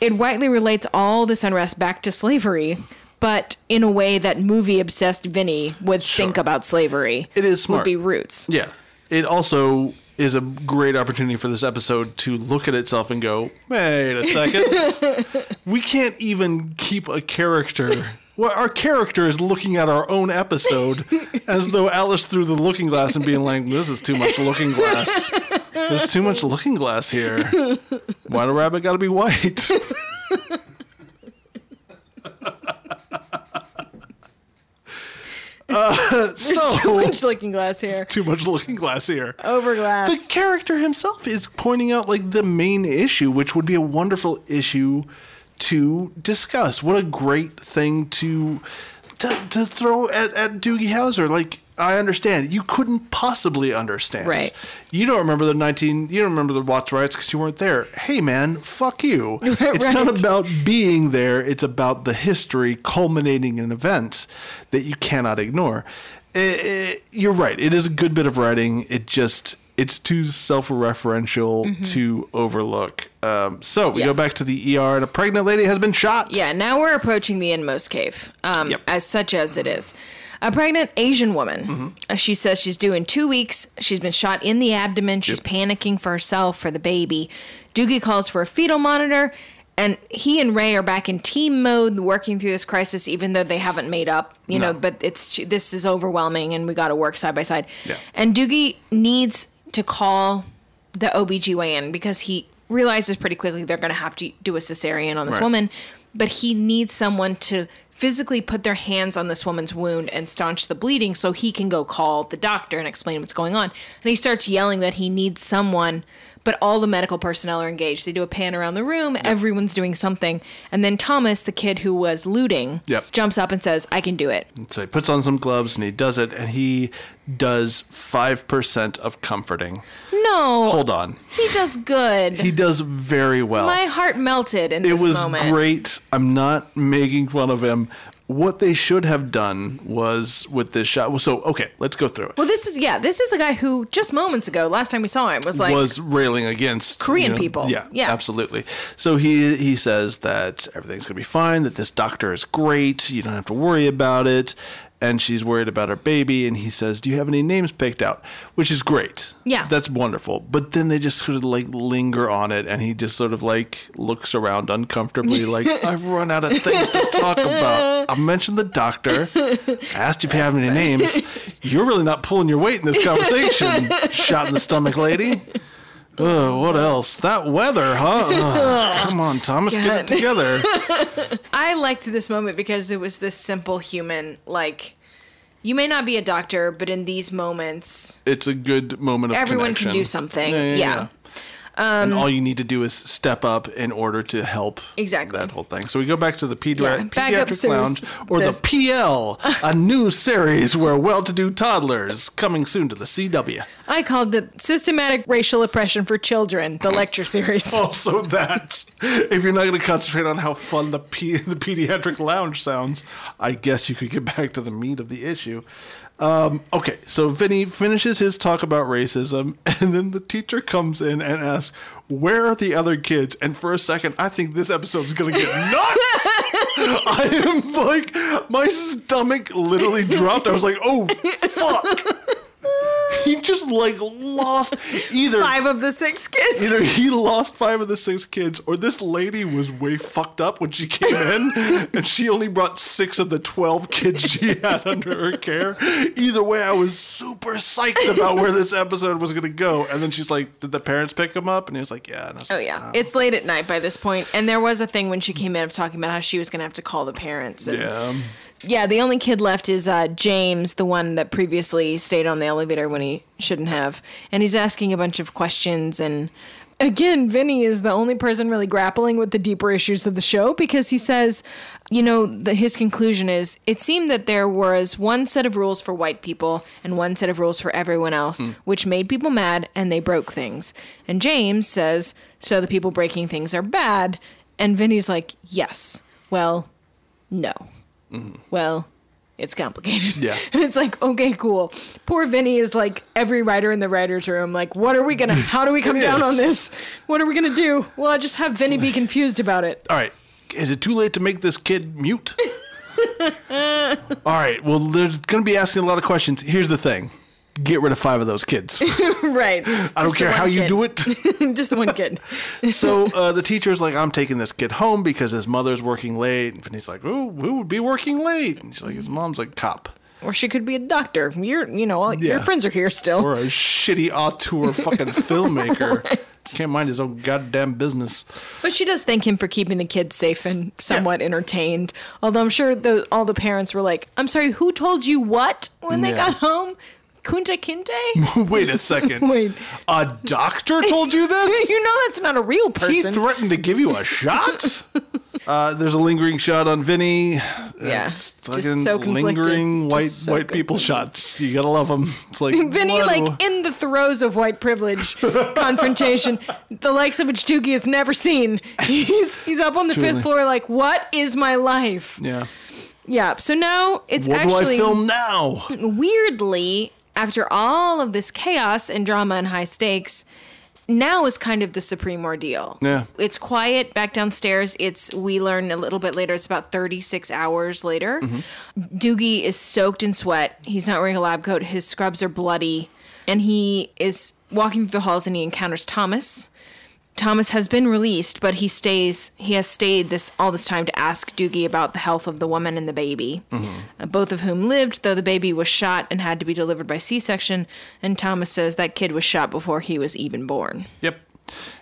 it rightly relates all this unrest back to slavery, but in a way that movie obsessed Vinny would think about slavery. It is smart. Would be roots. Yeah. It also is a great opportunity for this episode to look at itself and go, wait a second. we can't even keep a character. Well, our character is looking at our own episode as though Alice through the looking glass and being like, this is too much looking glass. There's too much looking glass here. Why do rabbit gotta be white? uh, so, Much looking glass here. too much looking glass here. Over glass. The character himself is pointing out like the main issue, which would be a wonderful issue to discuss. What a great thing to to, to throw at, at Doogie Howser. Like I understand, you couldn't possibly understand. Right. You don't remember the nineteen. You don't remember the Watts riots because you weren't there. Hey man, fuck you. It's not about being there. It's about the history culminating in events that you cannot ignore. Eh, eh, you're right. It is a good bit of writing. It just it's too self-referential to overlook. Um, so we Mm-hmm. Yeah. go back to the ER, and a pregnant lady has been shot. Yeah, now we're approaching the inmost cave, um, Yep. as such as it is. A pregnant Asian woman. Mm-hmm. uh, she says she's due in two weeks. She's been shot in the abdomen. She's panicking for herself, for the baby. Doogie calls for a fetal monitor, and he and Ray are back in team mode, working through this crisis, even though they haven't made up. You know, but it's this is overwhelming, and we got to work side by side. Yeah. And Doogie needs to call the OBGYN because he realizes pretty quickly they're going to have to do a cesarean on this Right. woman, but he needs someone to physically put their hands on this woman's wound and staunch the bleeding so he can go call the doctor and explain what's going on. And he starts yelling that he needs someone but all the medical personnel are engaged. They do a pan around the room, everyone's doing something. And then Thomas, the kid who was looting, Yep. jumps up and says, I can do it. So he puts on some gloves and he does it, and he does 5% of comforting. No. Hold on. He does good. He does very well. My heart melted in it this was great. I'm not making fun of him. What they should have done was with this shot. So, okay, let's go through it. Well, this is yeah. This is a guy who just moments ago, last time we saw him, was like, was railing against Korean people. Yeah, Yeah. absolutely. So he he says that everything's gonna be fine. That this doctor is great. You don't have to worry about it. And she's worried about her baby. And he says, "Do you have any names picked out?" Which is great. Yeah. that's wonderful. But then they just sort of like linger on it, and he just sort of like looks around uncomfortably, like I've run out of things to talk about. I mentioned the doctor. I Asked if you have any names. You're really not pulling your weight in this conversation. Shot in the stomach, lady. Ugh, what else? That weather, huh? Ugh, come on, Thomas, get it together. I liked this moment because it was this simple human. Like, you may not be a doctor, but in these moments, It's a good moment of everyone connection. can do something. Yeah, Yeah. yeah, yeah. And um, all you need to do is step up in order to help Exactly. that whole thing. So we go back to the pedi- Yeah, pediatric lounge or This- the PL, a new series where well-to-do toddlers coming soon to the CW. I called it Systematic Racial Oppression for Children, the lecture series. Also, that if you're not going to concentrate on how fun the P- the pediatric lounge sounds, I guess you could get back to the meat of the issue. Um, okay, so Vinny finishes his talk about racism, and then the teacher comes in and asks, "Where are the other kids?" And for a second, I think this episode's going to get nuts. I am like, my stomach literally dropped. I was like, "Oh fuck!" He just like lost either Five of the six kids. Either he lost five of the six kids, or this lady was way fucked up when she came in, and she only brought six of the twelve kids she had under her care. Either way, I was super psyched about where this episode was gonna go. And then she's like, "Did the parents pick him up?" And he was like, "Yeah." And I was Oh like, yeah, oh. it's late at night by this point, and there was a thing when she came in of talking about how she was gonna have to call the parents. And "Yeah." Yeah, the only kid left is uh, James, the one that previously stayed on the elevator when he shouldn't have, and he's asking a bunch of questions. And again, Vinny is the only person really grappling with the deeper issues of the show because he says, you know, the, his conclusion is it seemed that there was one set of rules for white people and one set of rules for everyone else, which made people mad and they broke things. And James says, so the people breaking things are bad. And Vinny's like, yes. Well, no. Well, it's complicated. Yeah. And it's like, okay, cool. Poor Vinny is like every writer in the writer's room. Like, what are we gonna, how do we come down is. on this? What are we gonna do? Well, I just have Vinny be confused about it. All right. Is it too late to make this kid mute? All right. Well, they're going to be asking a lot of questions. Here's the thing get rid of five of those kids. right. I don't care how you do it. just the one kid. so uh, the teacher's like, I'm taking this kid home because his mother's working late. And he's like, Oh, who would be working late? And she's like, His mom's a cop. Or she could be a doctor. You're, you know, Yeah. your friends are here still. Or a shitty auteur fucking filmmaker. Can't mind his own goddamn business. But she does thank him for keeping the kids safe and somewhat entertained. Although I'm sure the, all the parents were like, I'm sorry, who told you what when they got home? Kunta Kinte? Wait a second. Wait. A doctor told you this? you know that's not a real person. He threatened to give you a shot? Uh, there's a lingering shot on Vinny. Yeah, It's just fucking so conflicted. lingering Just white so white people shots. You gotta love them. It's like Vinny, what- like in the throes of white privilege confrontation, the likes of which Doogie has never seen. He's he's up on the Truly. fifth floor, like, what is my life? yeah. Yeah. So now it's What do I actually film now? weirdly after all of this chaos and drama and high stakes. Now is kind of the supreme ordeal. Yeah. It's quiet back downstairs. It's we learn a little bit later. It's about 36 hours later. Mm-hmm. Doogie is soaked in sweat. He's not wearing a lab coat. His scrubs are bloody. And he is walking through the halls and he encounters Thomas. Thomas has been released, but he stays. He has stayed this all this time to ask Doogie about the health of the woman and the baby, uh, both of whom lived, though the baby was shot and had to be delivered by C-section. And Thomas says that kid was shot before he was even born. Yep.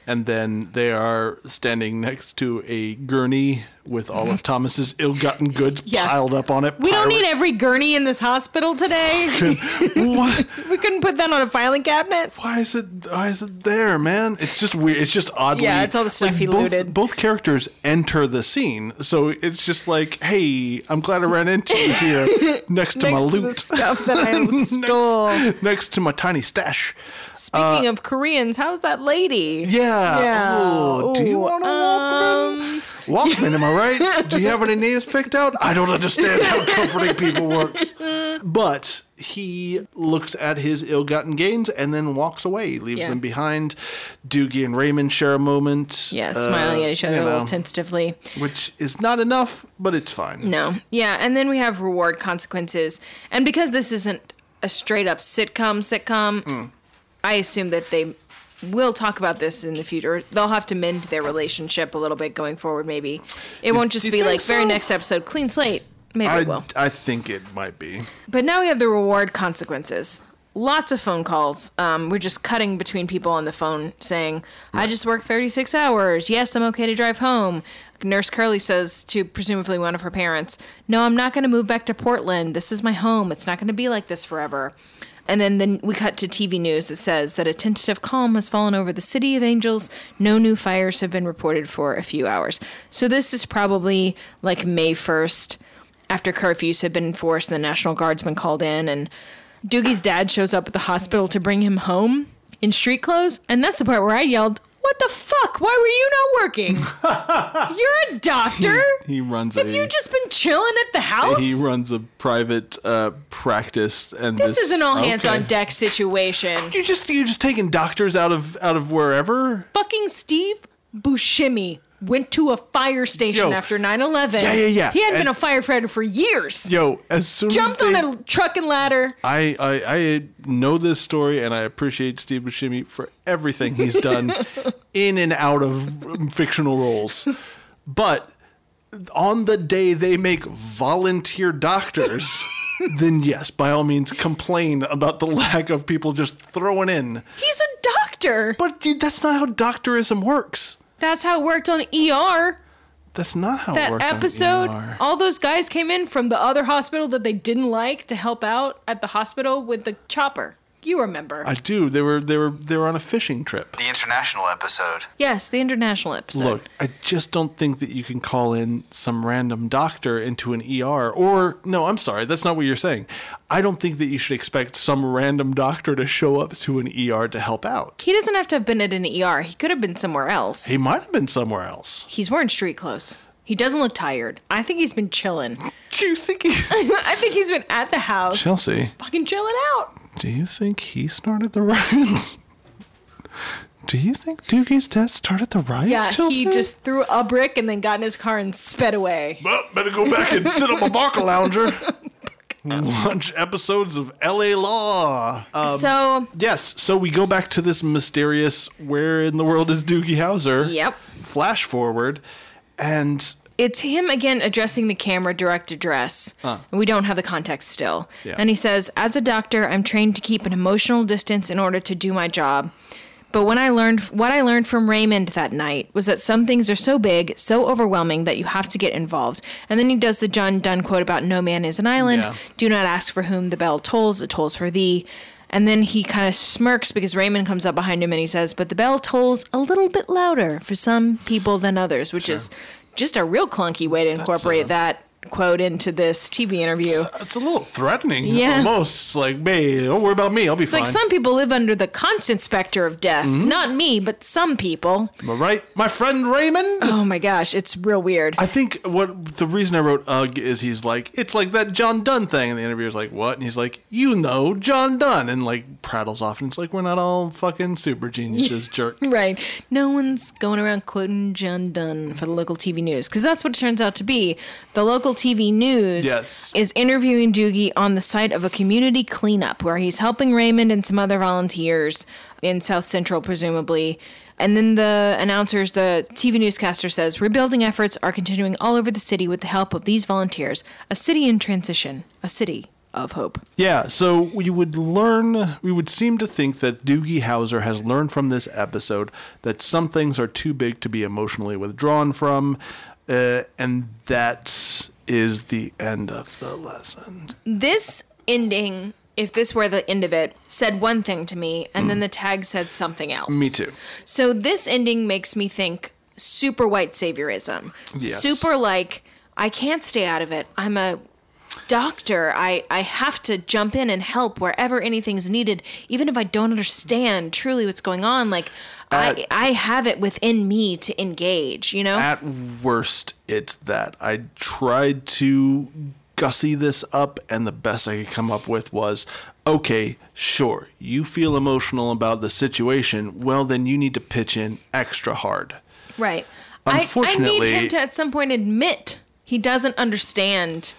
And then they are standing next to a gurney with all of Thomas's ill-gotten goods Yeah. piled up on it. We don't need every gurney in this hospital today. we couldn't put that on a filing cabinet. Why is it? Why is it there, man? It's just weird. It's just oddly. Yeah, it's all the stuff he both, looted. Both characters enter the scene, so it's just like, hey, I'm glad I ran into you here next to my Next to loot, the stuff that I stole. next, next to my tiny stash. Speaking uh, of Koreans, how's that lady? Yeah. Yeah. Oh, do you want to Walkman? Walkman, am I right? Do you have any names picked out? I don't understand how comforting people works. But he looks at his ill-gotten gains and then walks away, leaves Yeah. them behind. Doogie and Raymond share a moment. Yeah, uh, smiling at each other you a little tentatively. which is not enough, but it's fine. No. Yeah, and then we have reward consequences. And because this isn't a straight up sitcom sitcom, Mm. I assume that they will talk about this in the future. They'll have to mend their relationship a little bit going forward maybe. It won't just be like very next episode clean slate. Maybe I, it will. I think it might be. But now we have the reward consequences. Lots of phone calls. Um, we're just cutting between people on the phone saying, I just worked 36 hours. Yes, I'm okay to drive home. Nurse Curly says to presumably one of her parents, No, I'm not going to move back to Portland. This is my home. It's not going to be like this forever. And then, then we cut to TV news. It says that a tentative calm has fallen over the city of Angels. No new fires have been reported for a few hours. So this is probably like May 1st after curfews had been enforced and the National Guard's been called in. And Doogie's dad shows up at the hospital to bring him home in street clothes. And that's the part where I yelled, What the fuck? Why were you not working? You're a doctor. He runs Have a you just been chilling at the house? he runs a private uh, practice and this is an all hands okay. on deck situation. You just you just taking doctors out of out of wherever? Fucking Steve Buscemi went to a fire station Yo. after 9 11. Yeah, yeah, yeah. He hadn't been a firefighter for years. Yo, as soon Jumped as they, on a truck and ladder. I, I I know this story and I appreciate Steve Buscemi for everything he's done in and out of fictional roles. But on the day they make volunteer doctors, then yes, by all means complain about the lack of people just throwing in. He's a doctor. But dude, that's not how doctorism works. That's how it worked on ER. That's not how it That episode, ER. all those guys came in from the other hospital that they didn't like to help out at the hospital with the chopper. You remember. I do. They were they were they were on a fishing trip. The international episode. yes, the international episode. Look, I just don't think that you can call in some random doctor into an ER. Or, no, I'm sorry, that's not what you're saying. I don't think that you should expect some random doctor to show up to an ER to help out. He doesn't have to have been at an ER. He could have been somewhere else. He might have been somewhere else. He's wearing street clothes. He doesn't look tired. I think he's been chilling. Do you think he. I think he's been at the house, Chelsea, fucking chilling out. do you think he started the riots? Do you think Doogie's dad started the riots, Yeah, Chelsea? he just threw a brick and then got in his car and sped away. Well, better go back and sit on my Barca Lounger. And watch episodes of LA Law. Um, so, Yes, so we go back to this mysterious where in the world is Doogie Howser? Yep. Flash forward, and it's him again addressing the camera direct address. And we don't have the context still. Yeah. And he says, As a doctor, I'm trained to keep an emotional distance in order to do my job. But when I learned what I learned from Raymond that night was that some things are so big, so overwhelming that you have to get involved. And then he does the John Donne quote about no man is an island. Yeah. Do not ask for whom the bell tolls, it tolls for thee. And then he kind of smirks because Raymond comes up behind him and he says, But the bell tolls a little bit louder for some people than others, which is just a real clunky way to incorporate a- that quote into this TV interview. it's a little threatening. Yeah. Almost. It's like, hey, don't worry about me. I'll be It's fine. like some people live under the constant specter of death. Mm-hmm. Not me, but some people. Am I right, my friend Raymond? Oh my gosh, it's real weird. I think what the reason I wrote ugh is he's like it's like that John Donne thing, and the interviewer's like, "What?" And he's like, "You know John Donne," and like prattles off, and it's like we're not all fucking super geniuses, jerk. Right. No one's going around quoting John Donne for the local TV news because that's what it turns out to be. The local TV news Yes. is interviewing Doogie on the site of a community cleanup where he's helping Raymond and some other volunteers in South Central, presumably. And then the announcers, the TV newscaster says, rebuilding efforts are continuing all over the city with the help of these volunteers. A city in transition. A city of hope. Yeah, so we would learn, we would seem to think that Doogie Howser has learned from this episode that some things are too big to be emotionally withdrawn from, uh, and that is the end of the lesson. This ending, if this were the end of it, said one thing to me, and then the tag said something else. Mm. Me too. So this ending makes me think super white saviorism. Yes. Super like, I can't stay out of it. I'm a doctor. I, I have to jump in and help wherever anything's needed, even if I don't understand truly what's going on. Like, I, I have it within me to engage, you know? At worst, it's that. I tried to gussy this up, and the best I could come up with was okay, sure, you feel emotional about the situation. Well, then you need to pitch in extra hard. right. I, I need him to at some point admit he doesn't understand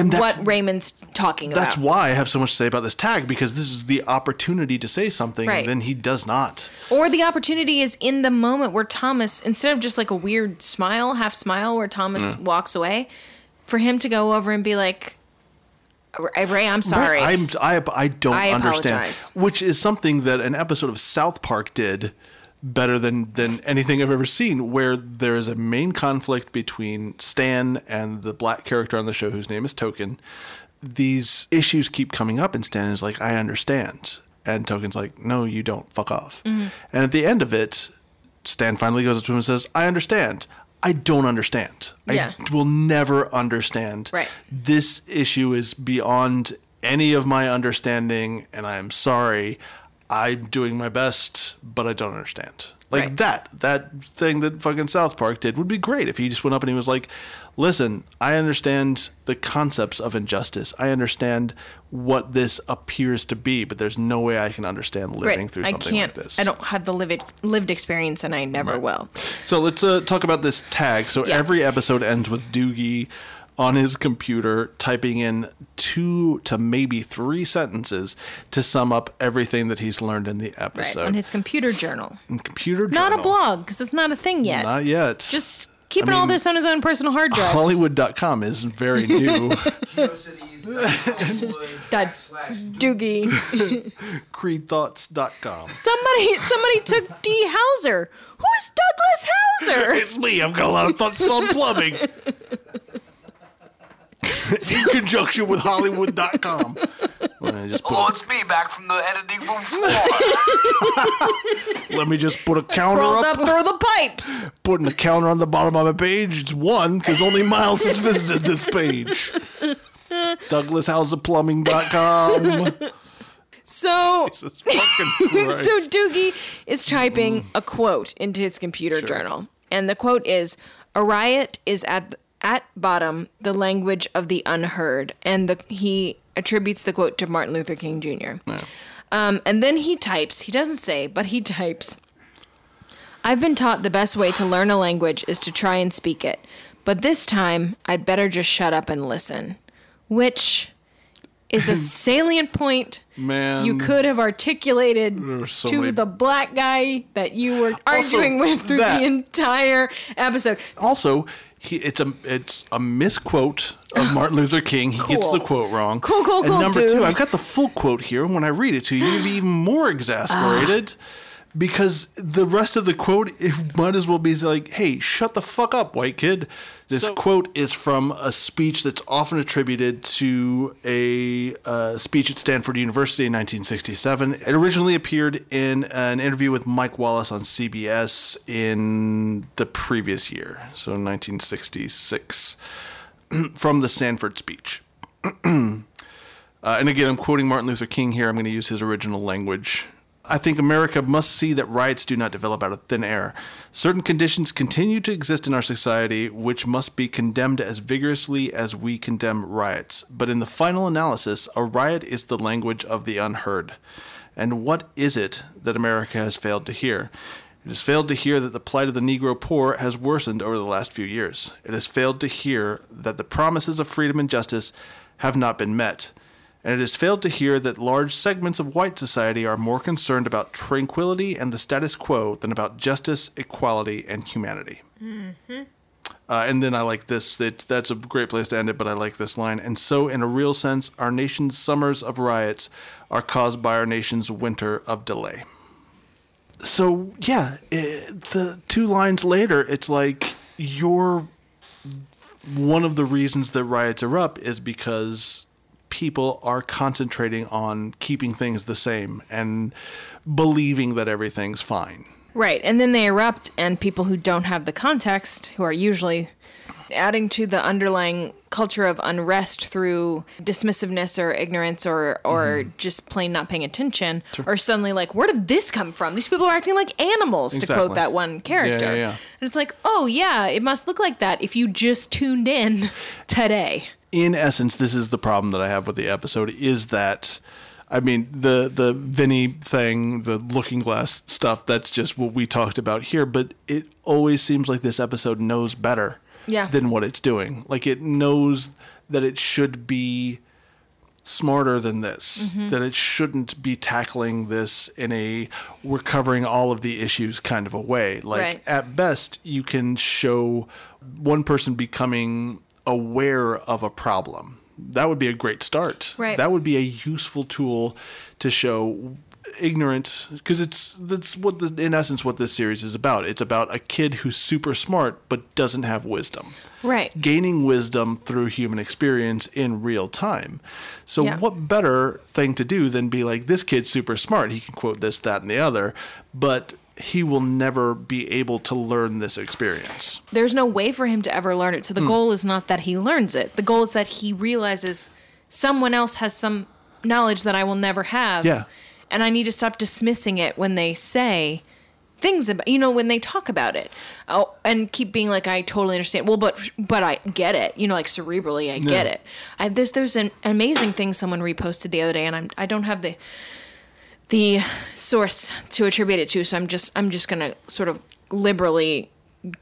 And that's, what Raymond's talking about. that's why I have so much to say about this tag because this is the opportunity to say something, Right. and then he does not. Or the opportunity is in the moment where Thomas, instead of just like a weird smile, half smile, where Thomas walks away, for him to go over and be like, Ray, I'm sorry. Right, I'm, I, I don't I understand. apologize. Which is something that an episode of South Park did better than, than anything I've ever seen, where there is a main conflict between Stan and the black character on the show whose name is Token. These issues keep coming up, and Stan is like, I understand. And Token's like, No, you don't. Fuck off. Mm-hmm. And at the end of it, Stan finally goes up to him and says, I understand. I don't understand. Yeah. I will never understand. Right. This issue is beyond any of my understanding, and I am sorry. I'm doing my best, but I don't understand. Like Right. that, that thing that fucking South Park did would be great if he just went up and he was like, listen, I understand the concepts of injustice. I understand what this appears to be, but there's no way I can understand living through I something can't. like this. I don't have the lived lived experience, and I never will. So let's uh, talk about this tag. So Yeah. every episode ends with Doogie on his computer typing in two to maybe three sentences to sum up everything that he's learned in the episode. Right episode. on his computer journal, computer journal. not a blog because it's not a thing yet. Not yet. Just keeping I all this on his own personal hard drive. Hollywood.com is very new. Dot Doogie. Creedthoughts.com. Somebody, somebody took D. Hauser. Who is Douglas Hauser? It's me. I've got a lot of thoughts on plumbing. in conjunction with Hollywood.com. Let me just put Oh, it's me back from the editing room floor. Let me just put a counter Crawled up. up through the pipes. Putting a counter on the bottom of my page. It's one because only Miles has visited this page. DouglasHouseOfPlumbing.com. So, Jesus fucking so Doogie is typing a quote into his computer journal, and the quote is: "A riot is at at bottom the language of the unheard," and the, he attributes the quote to Martin Luther King Jr. Um, and then he types. He doesn't say, but he types. I've been taught the best way to learn a language is to try and speak it, but this time I'd better just shut up and listen, which is a salient point Man. you could have articulated so to many- the black guy that you were Also, arguing with through that- the entire episode. Also, he, it's a it's a misquote of Martin Luther King. He gets the quote wrong. Cool, cool, And cool, number dude. two, I've got the full quote here. And when I read it to you, you're gonna be even more exasperated. Ah. Because the rest of the quote, it might as well be like, "Hey, shut the fuck up, white kid." This quote is from a speech that's often attributed to a uh, speech at Stanford University in 1967. It originally appeared in an interview with Mike Wallace on CBS in the previous year, so 1966, from the Stanford speech. Uh, and again, I'm quoting Martin Luther King here. I'm going to use his original language. I think America must see that riots do not develop out of thin air. Certain conditions continue to exist in our society which must be condemned as vigorously as we condemn riots. But in the final analysis, a riot is the language of the unheard. And what is it that America has failed to hear? It has failed to hear that the plight of the Negro poor has worsened over the last few years. It has failed to hear that the promises of freedom and justice have not been met. And it has failed to hear that large segments of white society are more concerned about tranquility and the status quo than about justice, equality, and humanity. Uh, and then I like this. It, that's a great place to end it, but I like this line. And so, in a real sense, our nation's summers of riots are caused by our nation's winter of delay. So, yeah, it, the two lines later, it's like you're one of the reasons that riots are up is because people are concentrating on keeping things the same and believing that everything's fine. Right. And then they erupt, and people who don't have the context, who are usually adding to the underlying culture of unrest through dismissiveness or ignorance or or mm-hmm. just plain not paying attention are suddenly like where did this come from these people are acting like animals to quote that one character Yeah, yeah, yeah. and it's like oh yeah it must look like that if you just tuned in today in essence, this is the problem that I have with the episode is that I mean the the Vinny thing, the looking glass stuff, that's just what we talked about here, but it always seems like this episode knows better Yeah. than what it's doing. Like it knows that it should be smarter than this, Mm-hmm. that it shouldn't be tackling this in a we're covering all of the issues kind of a way. Like Right. at best, you can show one person becoming aware of a problem. That would be a great start. Right. That would be a useful tool to show ignorant because it's that's what the in essence what this series is about. It's about a kid who's super smart but doesn't have wisdom right gaining wisdom through human experience in real time. So, Yeah. what better thing to do than be like, this kid's super smart. He can quote this, that, and the other, but he will never be able to learn this experience. there's no way for him to ever learn it. So the hmm. goal is not that he learns it. The goal is that he realizes someone else has some knowledge that I will never have. Yeah. And I need to stop dismissing it when they say things about you know when they talk about it. Oh, and keep being like I totally understand. Well, but but I get it. You know, like cerebrally I get Yeah. it. I, there's there's an amazing thing someone reposted the other day and I'm I don't have the the source to attribute it to so i'm just i'm just gonna sort of liberally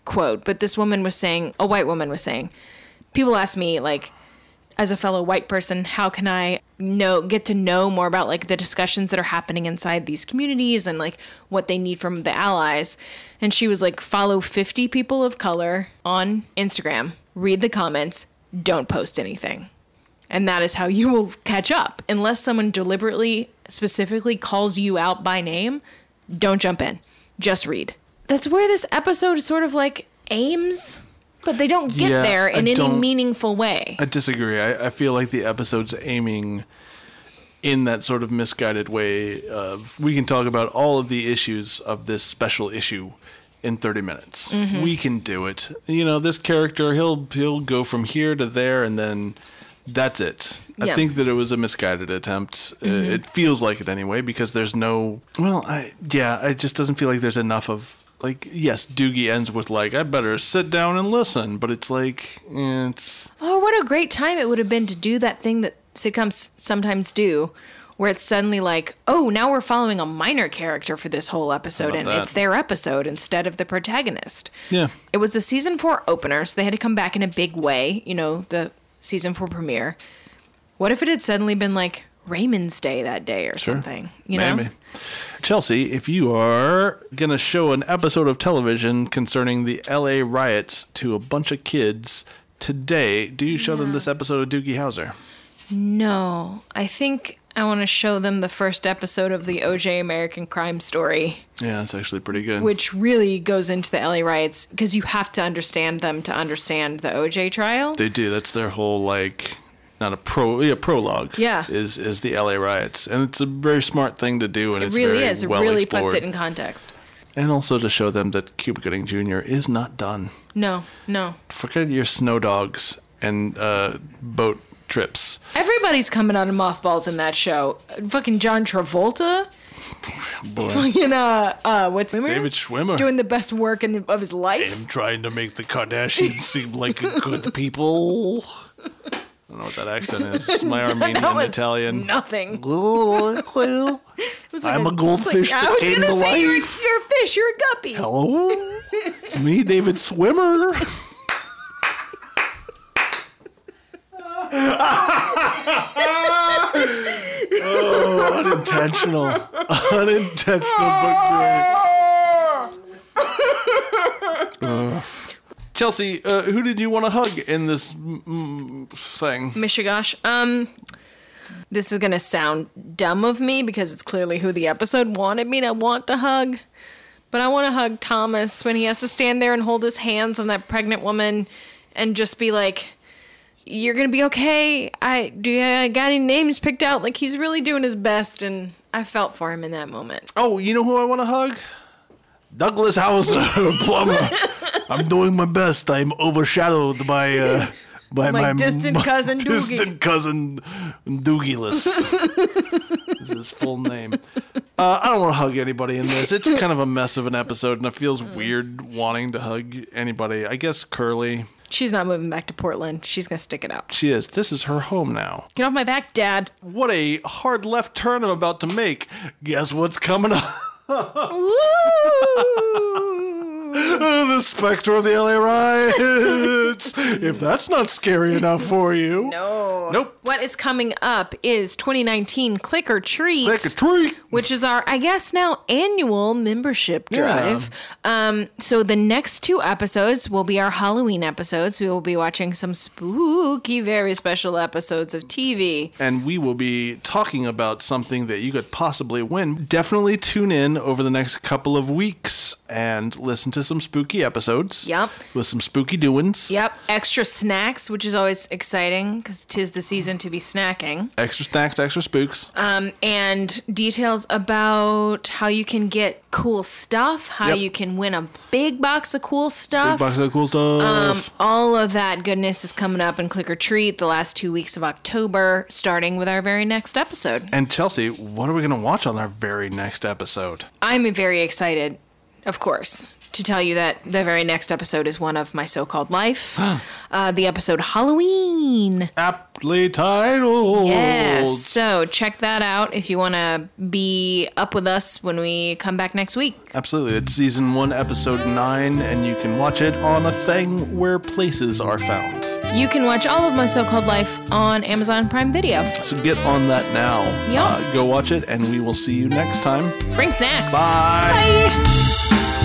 quote but this woman was saying a white woman was saying people ask me like as a fellow white person how can i know get to know more about like the discussions that are happening inside these communities and like what they need from the allies and she was like follow 50 people of color on instagram read the comments don't post anything and that is how you will catch up. Unless someone deliberately, specifically calls you out by name, don't jump in. Just read. That's where this episode sort of like aims, but they don't get Yeah, there I in any meaningful way. I disagree. I, I feel like the episode's aiming in that sort of misguided way of we can talk about all of the issues of this special issue in 30 minutes. Mm-hmm. We can do it. You know, this character he'll he'll go from here to there and then that's it. I Yeah. think that it was a misguided attempt. Uh, Mm-hmm. It feels like it anyway because there's no well, I yeah, it just doesn't feel like there's enough of like yes, Doogie ends with like I better sit down and listen, but it's like it's Oh, what a great time it would have been to do that thing that sitcoms sometimes do, where it's suddenly like, oh, now we're following a minor character for this whole episode, and that? it's their episode instead of the protagonist. yeah. It was the season four opener, so they had to come back in a big way, you know, the season four premiere. What if it had suddenly been like Raymond's Day that day or something? You know? Maybe. Chelsea, if you are going to show an episode of television concerning the LA riots to a bunch of kids today, do you show them this episode of Doogie Howser? No, I think I want to show them the first episode of the OJ American Crime Story, Yeah, that's actually pretty good. which really goes into the LA riots because you have to understand them to understand the OJ trial. they do. That's their whole like not a pro yeah, prologue. Yeah. Is is the LA riots. And it's a very smart thing to do and It it's really very is. It well really explored. puts it in context. and also to show them that Cuba Gooding Jr. is not done. No, no. Forget your snow dogs and uh, boat trips. Everybody's coming out of mothballs in that show. Fucking John Travolta. Boy. Fucking uh, uh, what's David Schwimmer. doing the best work in, of his life. am trying to make the Kardashians seem like good people. I don't know what that accent is. It's my Armenian Italian. Nothing. Like I'm a it's goldfish I that was came to say you're, life. you're a fish. You're a guppy. Hello, it's me, David Swimmer. Oh, unintentional. Unintentional, but great. Chelsea, uh, who did you want to hug in this thing? Mishigosh. Um, this is gonna sound dumb of me because it's clearly who the episode wanted me to want to hug. But I want to hug Thomas when he has to stand there and hold his hands on that pregnant woman, and just be like, "You're gonna be okay." I do. You I got any names picked out? Like he's really doing his best, and I felt for him in that moment. Oh, you know who I want to hug? Douglas Howser, plumber. I'm doing my best. I'm overshadowed by uh, by My my, distant my cousin Doogie. distant cousin Doogilus. is his full name. Uh, I don't want to hug anybody in this. It's kind of a mess of an episode, and it feels weird wanting to hug anybody. I guess Curly. She's not moving back to Portland. She's gonna stick it out. She is. This is her home now. Get off my back, Dad. What a hard left turn I'm about to make. Guess what's coming up? the specter of the LA riots. if that's not scary enough for you. No. Nope. What is coming up is 2019 Click or Treat. Click a tree. which is our, I guess now annual membership drive. Yeah. Um, so the next two episodes will be our Halloween episodes. We will be watching some spooky, very special episodes of TV. And we will be talking about something that you could possibly win. Definitely tune in over the next couple of weeks and listen to some spooky episodes. Yep. With some spooky doings. Yep, extra snacks, which is always exciting because tis the season to be snacking. Extra snacks, extra spooks. Um, and details about how you can get cool stuff, how Yep. you can win a big box of cool stuff. Big box of cool stuff. Um, All of that goodness is coming up in Click or Treat the last two weeks of October, starting with our very next episode. and Chelsea, what are we going to watch on our very next episode? I'm very excited, of course, to tell you that the very next episode is one of my so called life. uh, the episode Halloween. Aptly titled. Yes. So check that out if you want to be up with us when we come back next week. Absolutely. It's season one, episode nine, and you can watch it on a thing where places are found. You can watch all of my so called life on Amazon Prime Video. So get on that now. Yeah. Uh, go watch it, and we will see you next time. Bring snacks. Bye.